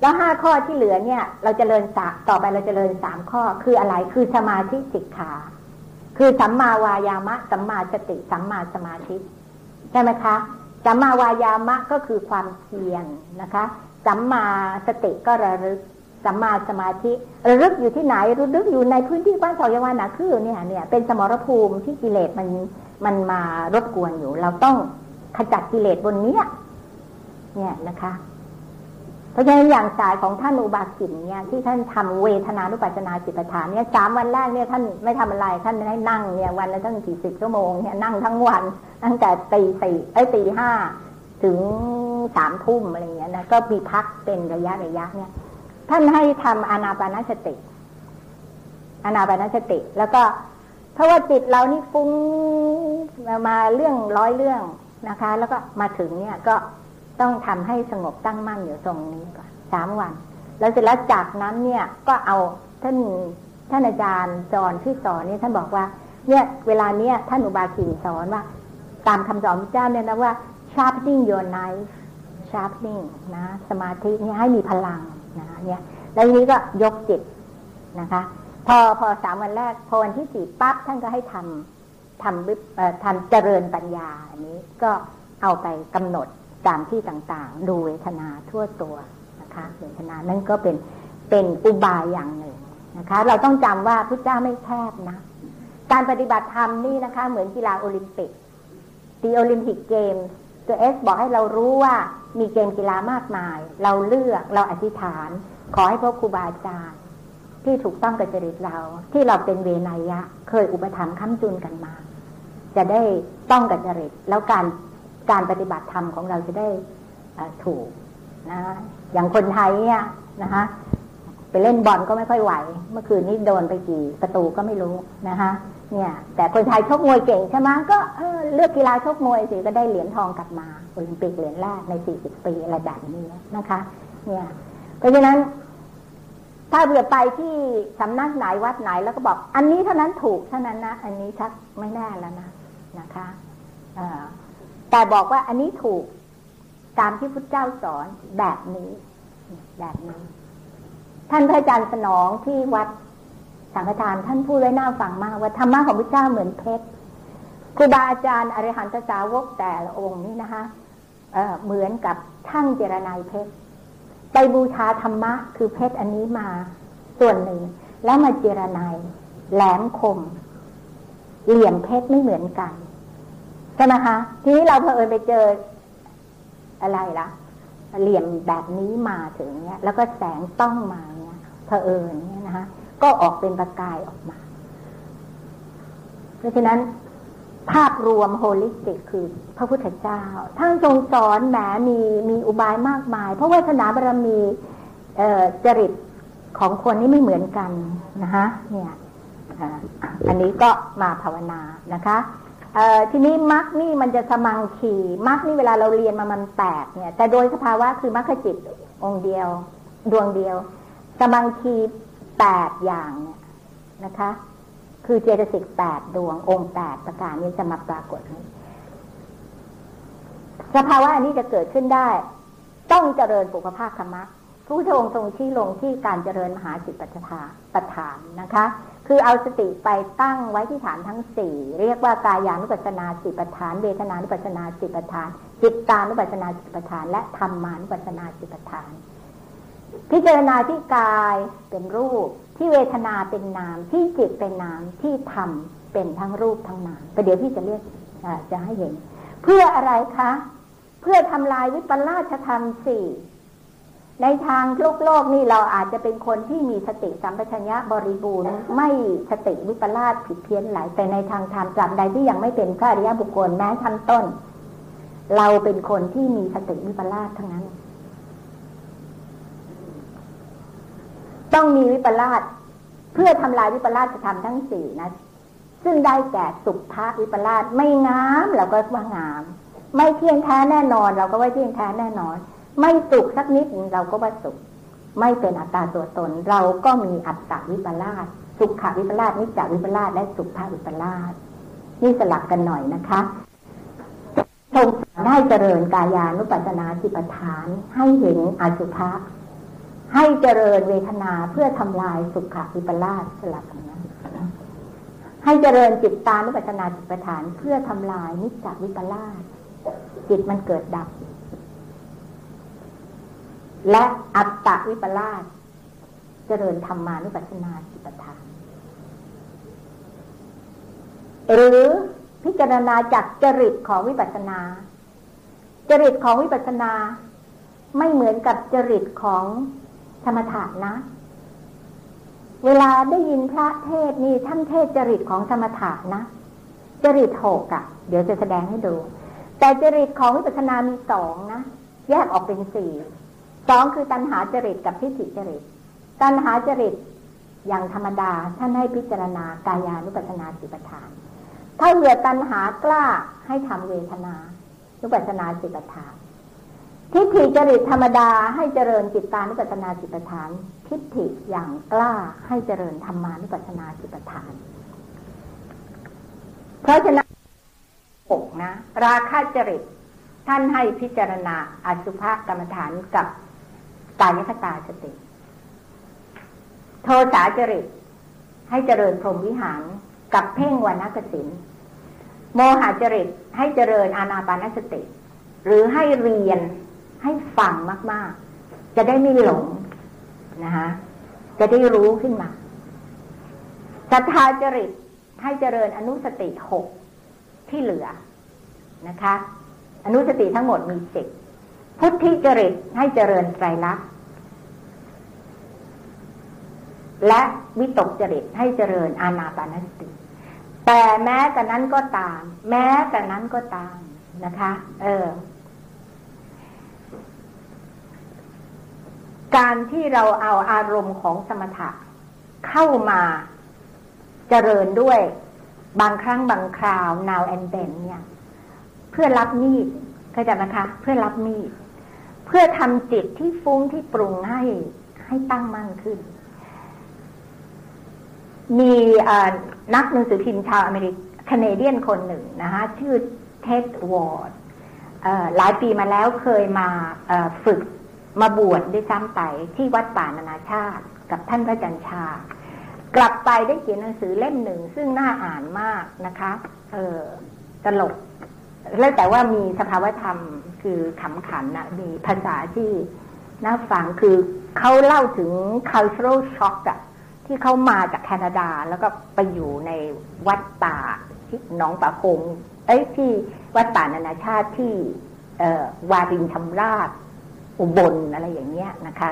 Speaker 1: แล้วห้าข้อที่เหลือเนี่ย เราจเจริญสาต่อไปเราจเจริญสามข้อคืออะไรคือสมาธิสิกขาคือสัมมาวายามะสัมมาสติสัมมาสมาธิใช่ไหมคะสัมมาวายามะก็คือความเพียรนะคะสัมมาสติก็ระลึกสัมมาสมาธิระลึกอยู่ที่ไหนระลึกอยู่ในพื้นที่บ้านเสยาวานาคือเนี่ยเนี่ยเป็นสมรภูมิที่กิเลสมันมันมารบกวนอยู่ เราต้องขจัดกิเลสบนเนี้ยเนี่ยนะคะ เพราะฉะนั้นอย่างสายของท่านอุบาสินเนี่ยที่ท่านทำเวทนานุปัจนาจิตฐานเนี่ยสามวันแรกเนี่ยท่านไม่ทำอะไรท่านให้นั่งเนี่ยวันละตั้งกี่สิบชั่วโมงเนี่ยนั่งทั้งวันตั้งแต่ตีสี่ไอ้ตีห้าถึงสามทุ่มอะไรเงี้ยนะก็มีพักเป็นระยะระยะเนี่ยท่านให้ทำอนาปานสติอนาปานสติ แล้วก็เพราะว่าจิตเรานี่ฟุ้งมาเรื่องร้อยเรื่องนะคะ แล้วก็มาถึงเนี่ยก็ ต้องทำให้สงบตั้งมั่นอยู่ตรงนี้ก่อนสามวัน แล้วเสร็จแล้วจากนั้นเนี่ยก็เอาท่านท่านอาจารย์สอนที่สอนนี่ท่านบอกว่า เนี่ยเวลาเนี้ยท่านอุบาคีสอนว่า ตามคำสอนพระเจ้าเนี่ยนะว่า sharpening your knife sharpening นะสมาธินี่ให้มีพลังนะเนี่ยแล้วทีนี้ก็ยกจิตนะคะ พอพอสามวันแรกพอวันที่สี่ปั๊บท่านก็ให้ทำทำทำเจริญปัญญาอันนี้ก็เอาไปกำหนด ตามที่ต่างๆ ดูเวทนาทั่วตัวนะคะเวทนานั่นก็เป็นเป็นอุบายอย่างหนึ่งนะคะ เราต้องจำว่าพระเจ้าไม่แคบนะ การปฏิบัติธรรมนี่นะคะ เหมือนกีฬาโอลิมปิกดีโอลิมปิกเกม ตัวเอสบอกให้เรารู้ว่ามีเกมกีฬามากมาย เราเลือกเราอธิษฐาน ขอให้พระครูบาอาจารย์ที่ถูกต้องกับจริตเรา ที่เราเป็นเวนยะเคยอุปถัมภ์ค้ำจุนกันมา จะได้ต้องกับจริตแล้วการ การปฏิบัติธรรมของเราจะได้ถูกนะอย่างคนไทยเนี่ยนะคะไปเล่นบอลก็ไม่ค่อยไหว เมื่อคืนนี้โดนไปกี่ประตูก็ไม่รู้นะคะเนี่ย แต่คนไทยชกมวยเก่งใช่ไหมก็เเลือกกีฬาชกมวยสิก็ได้เหรียญทองกลับมาโอลิมปิกเหรียญแรกใน 40 ปีอะไรแบบนี้นะคะ เนี่ย เพราะฉะนั้น ถ้าเบื่อไปที่สำนักไหนวัดไหนแล้วก็บอก อันนี้เท่านั้นถูกเท่านั้นนะ อันนี้ชักไม่แน่แล้วนะนะคะ แต่บอกว่าอันนี้ถูกตามที่พุทธเจ้าสอนแบบนี้ แบบนี้ ท่านพระอาจารย์สนองที่วัดสังฆทานท่านพูดไว้น่าฟังมากว่าธรรมะของพระเจ้าเหมือนเพชรครูบาอาจารย์อริหันตสาวกแต่ละองค์นี่นะคะเเหมือนกับช่างเจรนายเพชรไปบูชาธรรมะ คือเพชรอันนี้มาส่วนหนึ่ง แล้วมาเจียระไนแหลมคม เหลี่ยมเพชรไม่เหมือนกัน ใช่ไหมคะทีนี้เราเผอิญไปเจออะไรล่ะเหลี่ยมแบบนี้มาถึงเนี้ย แล้วก็แสงต้องมาเนี้ยเผอิญเนี้ยนะคะก็ออกเป็นประกายออกมา เพราะฉะนั้น ภาพรวม holistic คือพระพุทธเจ้าท่านทรงสอนแหมมีมีอุบายมากมาย เพราะว่าศาสนาบารมีจริตของคนนี้ไม่เหมือนกันนะคะเนี่ยอันนี้ก็มาภาวนานะคะ ทีนี้มักนี่มันจะสมังคีมักนี่เวลาเราเรียนมามันแปดเนี่ย แต่โดยสภาวะคือมัคคจิตองค์เดียว ดวงเดียวสมังคีแปดอย่างเนี่ยนะคะ คือเจตสิกแปดดวงองค์แปดประการนี้จะมาปรากฏสภาวะอันนี้จะเกิดขึ้นได้ ต้องเจริญปุพภาคธรรมะผู้ทรงทรงชี้ลงที่การเจริญมหาจิตปัฏฐาปัฏฐานนะคะ คือเอาสติไปตั้งไว้ที่ฐานทั้งสี่เรียกว่ากายานุปัสนาสิปฐานเวทนานุปัสนาสิปฐาน จิตตานุปัสนาสิปฐาน และธรรมานุปัสนาสิปฐาน พิจารณาที่กายเป็นรูป ที่เวทนาเป็นนาม ที่จิตเป็นนามที่ธรรมเป็นทั้งรูปทั้งนามประเดี๋ยวพี่จะเรียกจะให้เห็น เพื่ออะไรคะ เพื่อทำลายวิปลาสธรรมสี่ ในทางโลกโลกนี่เราอาจจะเป็นคนที่มีสติสัมปชัญญะบริบูรณ์ ไม่สติวิปลาสผิดเพี้ยนหลายแต่ในทางธรรมจับใดที่ยังไม่เป็นพระอริยบุคคลแม้ชั้นต้น เราเป็นคนที่มีสติวิปลาสทั้งนั้น ต้องมีวิปลาสเพื่อทำลายวิปลาสธรรมทั้งสี่นะ ซึ่งได้แก่สุภาวิปลาสไม่งามเราก็ว่างาม ไม่เที่ยงแท้แน่นอน เราก็ว่าเที่ยงแท้แน่นอน ไม่สุขสักนิดเราก็ว่าสุข ไม่เป็นอัตตาตัวตน เราก็มีอัตตาวิปลาสสุขวิปลาสนิจจวิปลาสและสุขภาวิปลาสนี่สลับกันหน่อยนะคะทรงได้เจริญกายานุปัสนาจิปฐาน ให้เห็นอสุภะให้เจริญเวทนาเพื่อทำลายสุขวิปลาสสลับกันนะให้เจริญจิตตานุปัสนาจิปฐาน เพื่อทำลายนิจจวิปลาสจิตมันเกิดดับ และอัตตวิปลาสเจริญธรรมานุปัสสนาสิปทาน หรือพิจารณาจากจริตของวิปัสสนา จริตของวิปัสนา ไม่เหมือนกับจริตของธรรมถานะ เวลาได้ยินพระเทศนี่ท่านเทศจริตของธรรมถานะ จริตหกอะ่ะ เดี๋ยวจะแสดงให้ดู แต่จริตของวิปัสสนามีสองนะ แยกออกเป็นสี่ สองคือตัณหาจริตกับทิฏฐิจริต ตัณหาจริตอย่างธรรมดาท่านให้พิจารณากายานุปัสนาสิปทาน ถ้าเหลือตัณหากล้าให้ทำเวทนานุปัสนาสิปทานทิฏฐิจริตธรรมดาให้เจริญจิตตานุปัสนาสิปทาน ทิฏฐิอย่างกล้าให้เจริญธรรมานุปัสนาสิปทาน เพราะฉะนั้นหกนะ ราคาจริตท่านให้พิจารณาอสุภกรรมฐานกับ กายคตาสติ โทสาจริต ให้เจริญพรหมวิหารกับเพ่งวันกสินโมหจริตให้เจริญอานาปานสติ หรือให้เรียนให้ฟังมาก ๆ จะได้ไม่หลงนะคะจะได้รู้ขึ้นมาศรัทธาจริตให้เจริญอนุสติหกที่เหลือนะคะ อนุสติทั้งหมดมีสิบพุทธิจริตให้เจริญไตรลักษณ์ และวิตกจริตให้เจริญอานาปานสติ แต่แม้แต่นั้นก็ตาม แม้แต่นั้นก็ตามนะคะ เออ การที่เราเอาอารมณ์ของสมถะเข้ามาเจริญด้วยบางครั้งบางคราว now and then เนี่ย เพื่อรับมีดเข้าใจไหมคะ เพื่อรับมีดเพื่อทำจิตที่ฟุ้งที่ปรุงให้ให้ตั้งมั่นขึ้น มีนักหนังสือพิมพ์ชาวอเมริกัน Canadian คนหนึ่งนะคะชื่อทิมวอร์ดหลายปีมาแล้วเคยมาฝึกมาบวชด้วยซ้ำไปที่วัดป่านานาชาติ กับท่านพระอาจารย์ชา กลับไปได้เขียนหนังสือเล่มหนึ่ง ซึ่งน่าอ่านมากนะคะเออตลก แล้วแต่ว่ามีสภาวธรรมคือขำขันนะมีภาษาที่น่าฟังคือเขาเล่าถึง cultural shock อะ ที่เขามาจากแคนาดาแล้วก็ไปอยู่ในวัดป่าที่หนองป่าคงเอ้ยที่วัดป่านานาชาติที่วารินชำราบอุบลอะไรอย่างเงี้ยนะคะ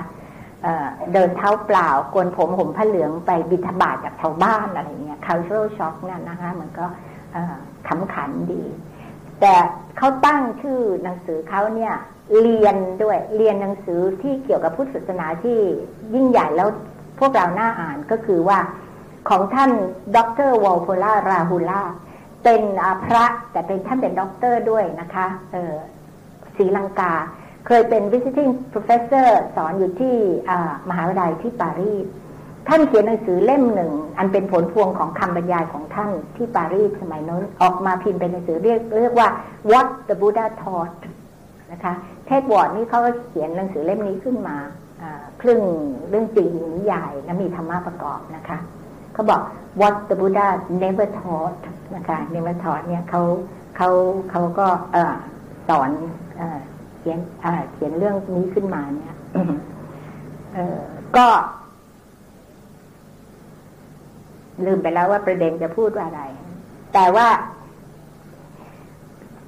Speaker 1: เเดินเท้าเปล่ากวนผมผมผ้าเหลืองไปบิณฑบาตจากชาวบ้านอะไรเงี้ย cultural shock นั่นนะคะมันก็ขำขันดี แต่เขาตั้งชื่อหนังสือเขาเนี่ยเลียนด้วยเลียนหนังสือที่เกี่ยวกับพุทธศาสนาที่ยิ่งใหญ่แล้ว พวกเราน่าอ่านก็คือว่าของท่านดรวอลโพล่าราฮูล่าเป็นพระแต่เป็นท่านเป็นด็อกเตอร์ด้วยนะคะศรีลังกา เคยเป็น visiting professor สอนอยู่ที่มหาวิทยาลัยที่ปารีสท่านเขียนหนังสือเล่มหนึ่ง อันเป็นผลพวงของคำบรรยายของท่านที่ปารีสสมัยนั้นออกมาพิมพ์เป็นหนังสือเรียกเรียกว่า What the Buddha Taught นะคะเทศวอร์ดนี่เขาก็เขียนหนังสือเล่มนี้ขึ้นมา ครึ่งเรื่องจริงนิยายและมีธรรมะประกอบนะคะเขาบอก what the Buddha never taught นะคะ never taught เนี่ยเขาเขาเขาก็สอนเขียนเขียนเรื่องนี้ขึ้นมาเนี่ยก็ ลืมไปแล้วว่าประเด็นจะพูดว่าอะไร แต่ว่า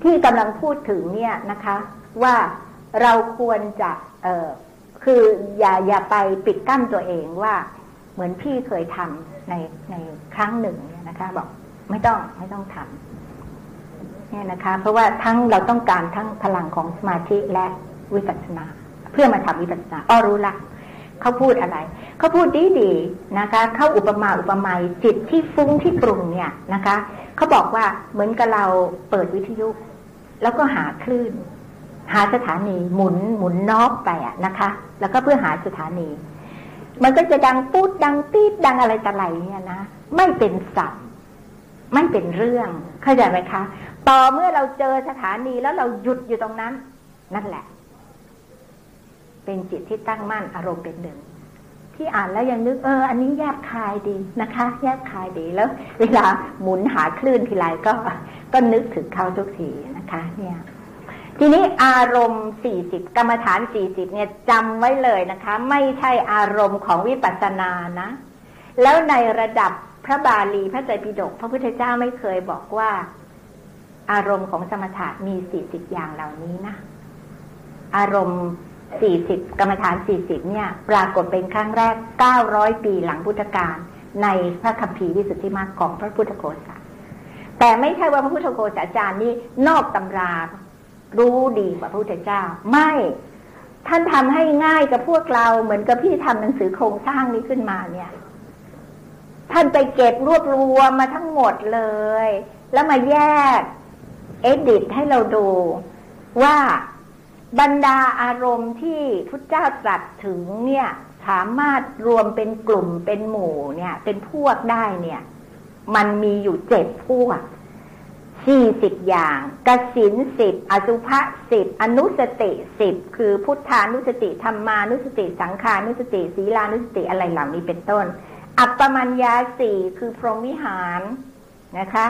Speaker 1: ที่กำลังพูดถึงเนี่ยนะคะ ว่าเราควรจะเออ คืออย่าอย่าไปปิดกั้นตัวเองว่า เหมือนพี่เคยทำในในครั้งหนึ่งเนี่ยนะคะ บอกไม่ต้องไม่ต้องทำเนี่ยนะคะ เพราะว่าทั้งเราต้องการทั้งพลังของสมาธิและวิปัสสนา เพื่อมาทำวิปัสสนาอ้อรู้ละเขาพูดอะไร เขาพูดดีดีนะคะ เข้าอุปมาอุปไมยจิตที่ฟุ้งที่ปรุงเนี่ยนะคะ เขาบอกว่าเหมือนกับเราเปิดวิทยุ แล้วก็หาคลื่น หาสถานีหมุนหมุนนอกไปอะนะคะ แล้วก็เพื่อหาสถานี มันก็จะดังปูดดังปี๊ดดังอะไรต่ออะไรเนี่ยนะไม่เป็นสัตว์ไม่เป็นเรื่องเข้าใจไหมคะต่อเมื่อเราเจอสถานีแล้วเราหยุดอยู่ตรงนั้น นั่นแหละ เป็นจิตที่ตั้งมั่นอารมณ์เป็นหนึ่งที่อ่านแล้วยังนึกเออ อันนี้แยบคายดีนะคะ แยบคายดีแล้ว เวลาหมุนหาคลื่นทีไรก็ ก็นึกถึงเขาทุกทีนะคะ เนี่ย ทีนี้อารมณ์สี่สิบกรรมฐานสี่สิบเนี่ยจำไว้เลยนะคะ ไม่ใช่อารมณ์ของวิปัสสนานะ แล้วในระดับพระบาลีพระไตรปิฎกพระพุทธเจ้าไม่เคยบอกว่า อารมณ์ของสมถะมีสี่สิบอย่างเหล่านี้นะ อารมณ์สี่สิบกรรมฐานสี่สิบเนี่ย ปรากฏเป็นครั้งแรกเก้าร้อยปีหลังพุทธกาลในพระคัมภีร์วิสุทธิมรรคของพระพุทธโฆษาแต่ไม่ใช่ว่าพระพุทธโฆษาจารย์นี่นอกตำรา รู้ดีกว่าพระพุทธเจ้า ไม่ท่านทำให้ง่ายกับพวกเราเหมือนกับพี่ทำหนังสือโครงสร้างนี้ขึ้นมาเนี่ย ท่านไปเก็บรวบรวมมาทั้งหมดเลย แล้วมาแยกเอดิตให้เราดูว่าบรรดาอารมณ์ที่พุทธเจ้าตรัสถึงเนี่ย สามารถรวมเป็นกลุ่มเป็นหมู่เนี่ย เป็นพวกได้เนี่ย มันมีอยู่เจ็ดพวก สี่สิบอย่างกสินสิบอสุภะสิบอนุสติสิบคือพุทธานุสติธรรมานุสติ สังขานุสติศีลานุสติอะไรเหล่านี้เป็นต้น อัปปมัญญาสี่คือพรหมวิหารนะคะ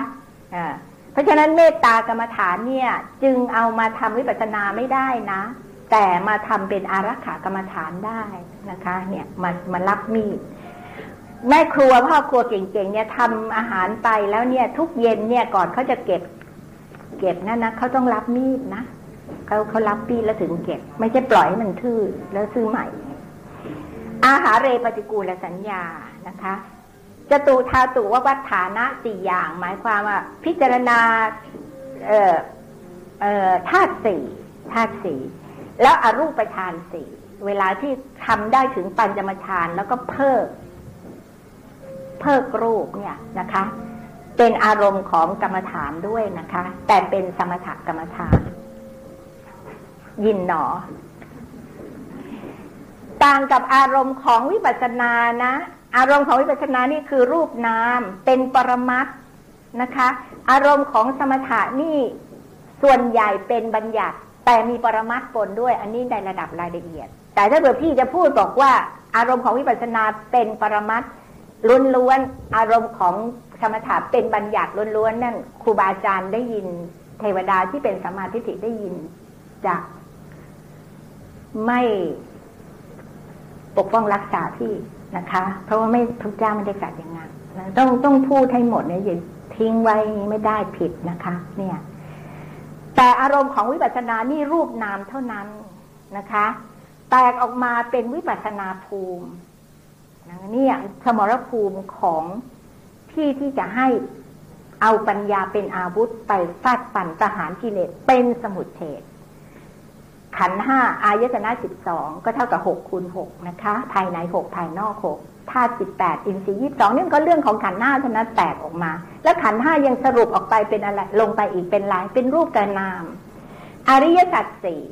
Speaker 1: ะเพราะฉะนั้นเมตตากรรมฐานเนี่ย จึงเอามาทำวิปัสสนาไม่ได้นะ แต่มาทำเป็นอารักขากรรมฐานได้นะคะ เนี่ยมามารับมีด แม่ครัวพ่อครัวเก่งๆเนี่ยทำอาหารไปแล้วเนี่ย ทุกเย็นเนี่ยก่อนเขาจะเก็บ เก็บนั่นนะเขาต้องรับมีดนะเขาเขารับปีแล้วถึงเก็บ ไม่ใช่ปล่อยให้มันทื่อแล้วซื้อใหม่ อาหารเรปฏิกูลสัญญานะคะจตุธาตุว่าวัฏฐานะสี่อย่าง หมายความว่า พิจารณาเอ่อเอ่อธาตุสี่ธาตุสี่แล้วอรูปฌานสี่เวลาที่ทำได้ถึงปัญจมฌานแล้วก็เพิก เพิกรูปเนี่ยนะคะ เป็นอารมณ์ของกรรมฐานด้วยนะคะ แต่เป็นสมถกรรมฐาน ยินหนอ ต่างกับอารมณ์ของวิปัสสนานะ อารมณ์ของวิปัสสนานี่คือรูปนาม เป็นปรมัตนะคะ อารมณ์ของสมถะนี่ส่วนใหญ่เป็นบัญญัติ แต่มีปรมัตปนด้วย อันนี้ในระดับรายละเอียด แต่ถ้าเกิดพี่จะพูดบอกว่าอารมณ์ของวิปัสสนาเป็นปรมัต ล้วนๆอารมณ์ของสมถะเป็นบัญญัติล้วนๆนั่นครูบาอาจารย์ได้ยิน เทวดาที่เป็นสมาธิิได้ยินจะไม่ปกป้องรักษาพี่นะคะ เพราะว่าไม่ทุกเจ้าไม่ได้กัดอย่างนั้นต้องต้องพูดให้หมดเนี่ยอย่าทิ้งไว้ไม่ได้ผิดนะคะ เนี่ย แต่อารมณ์ของวิปัสสนานี่รูปนามเท่านั้นนะคะ แตกออกมาเป็นวิปัสสนาภูมิ นี่สมรภูมิของที่ที่จะให้เอาปัญญาเป็นอาวุธไปฟาดปั่นทหารกิเลสเป็นสมุทเฉดขันห้าอายตนะสิบสองก็เท่ากับหกคูณหกนะคะ ภายในหกภายนอกหกธาตุสิบแปดอินทรีย์ยี่สองนี่ก็เรื่องของขันห้าเท่านั้นแตกออกมา แล้วขันห้ายังสรุปออกไปเป็นอะไร ลงไปอีกเป็นลายเป็นรูปกานาม อริยสัจสี่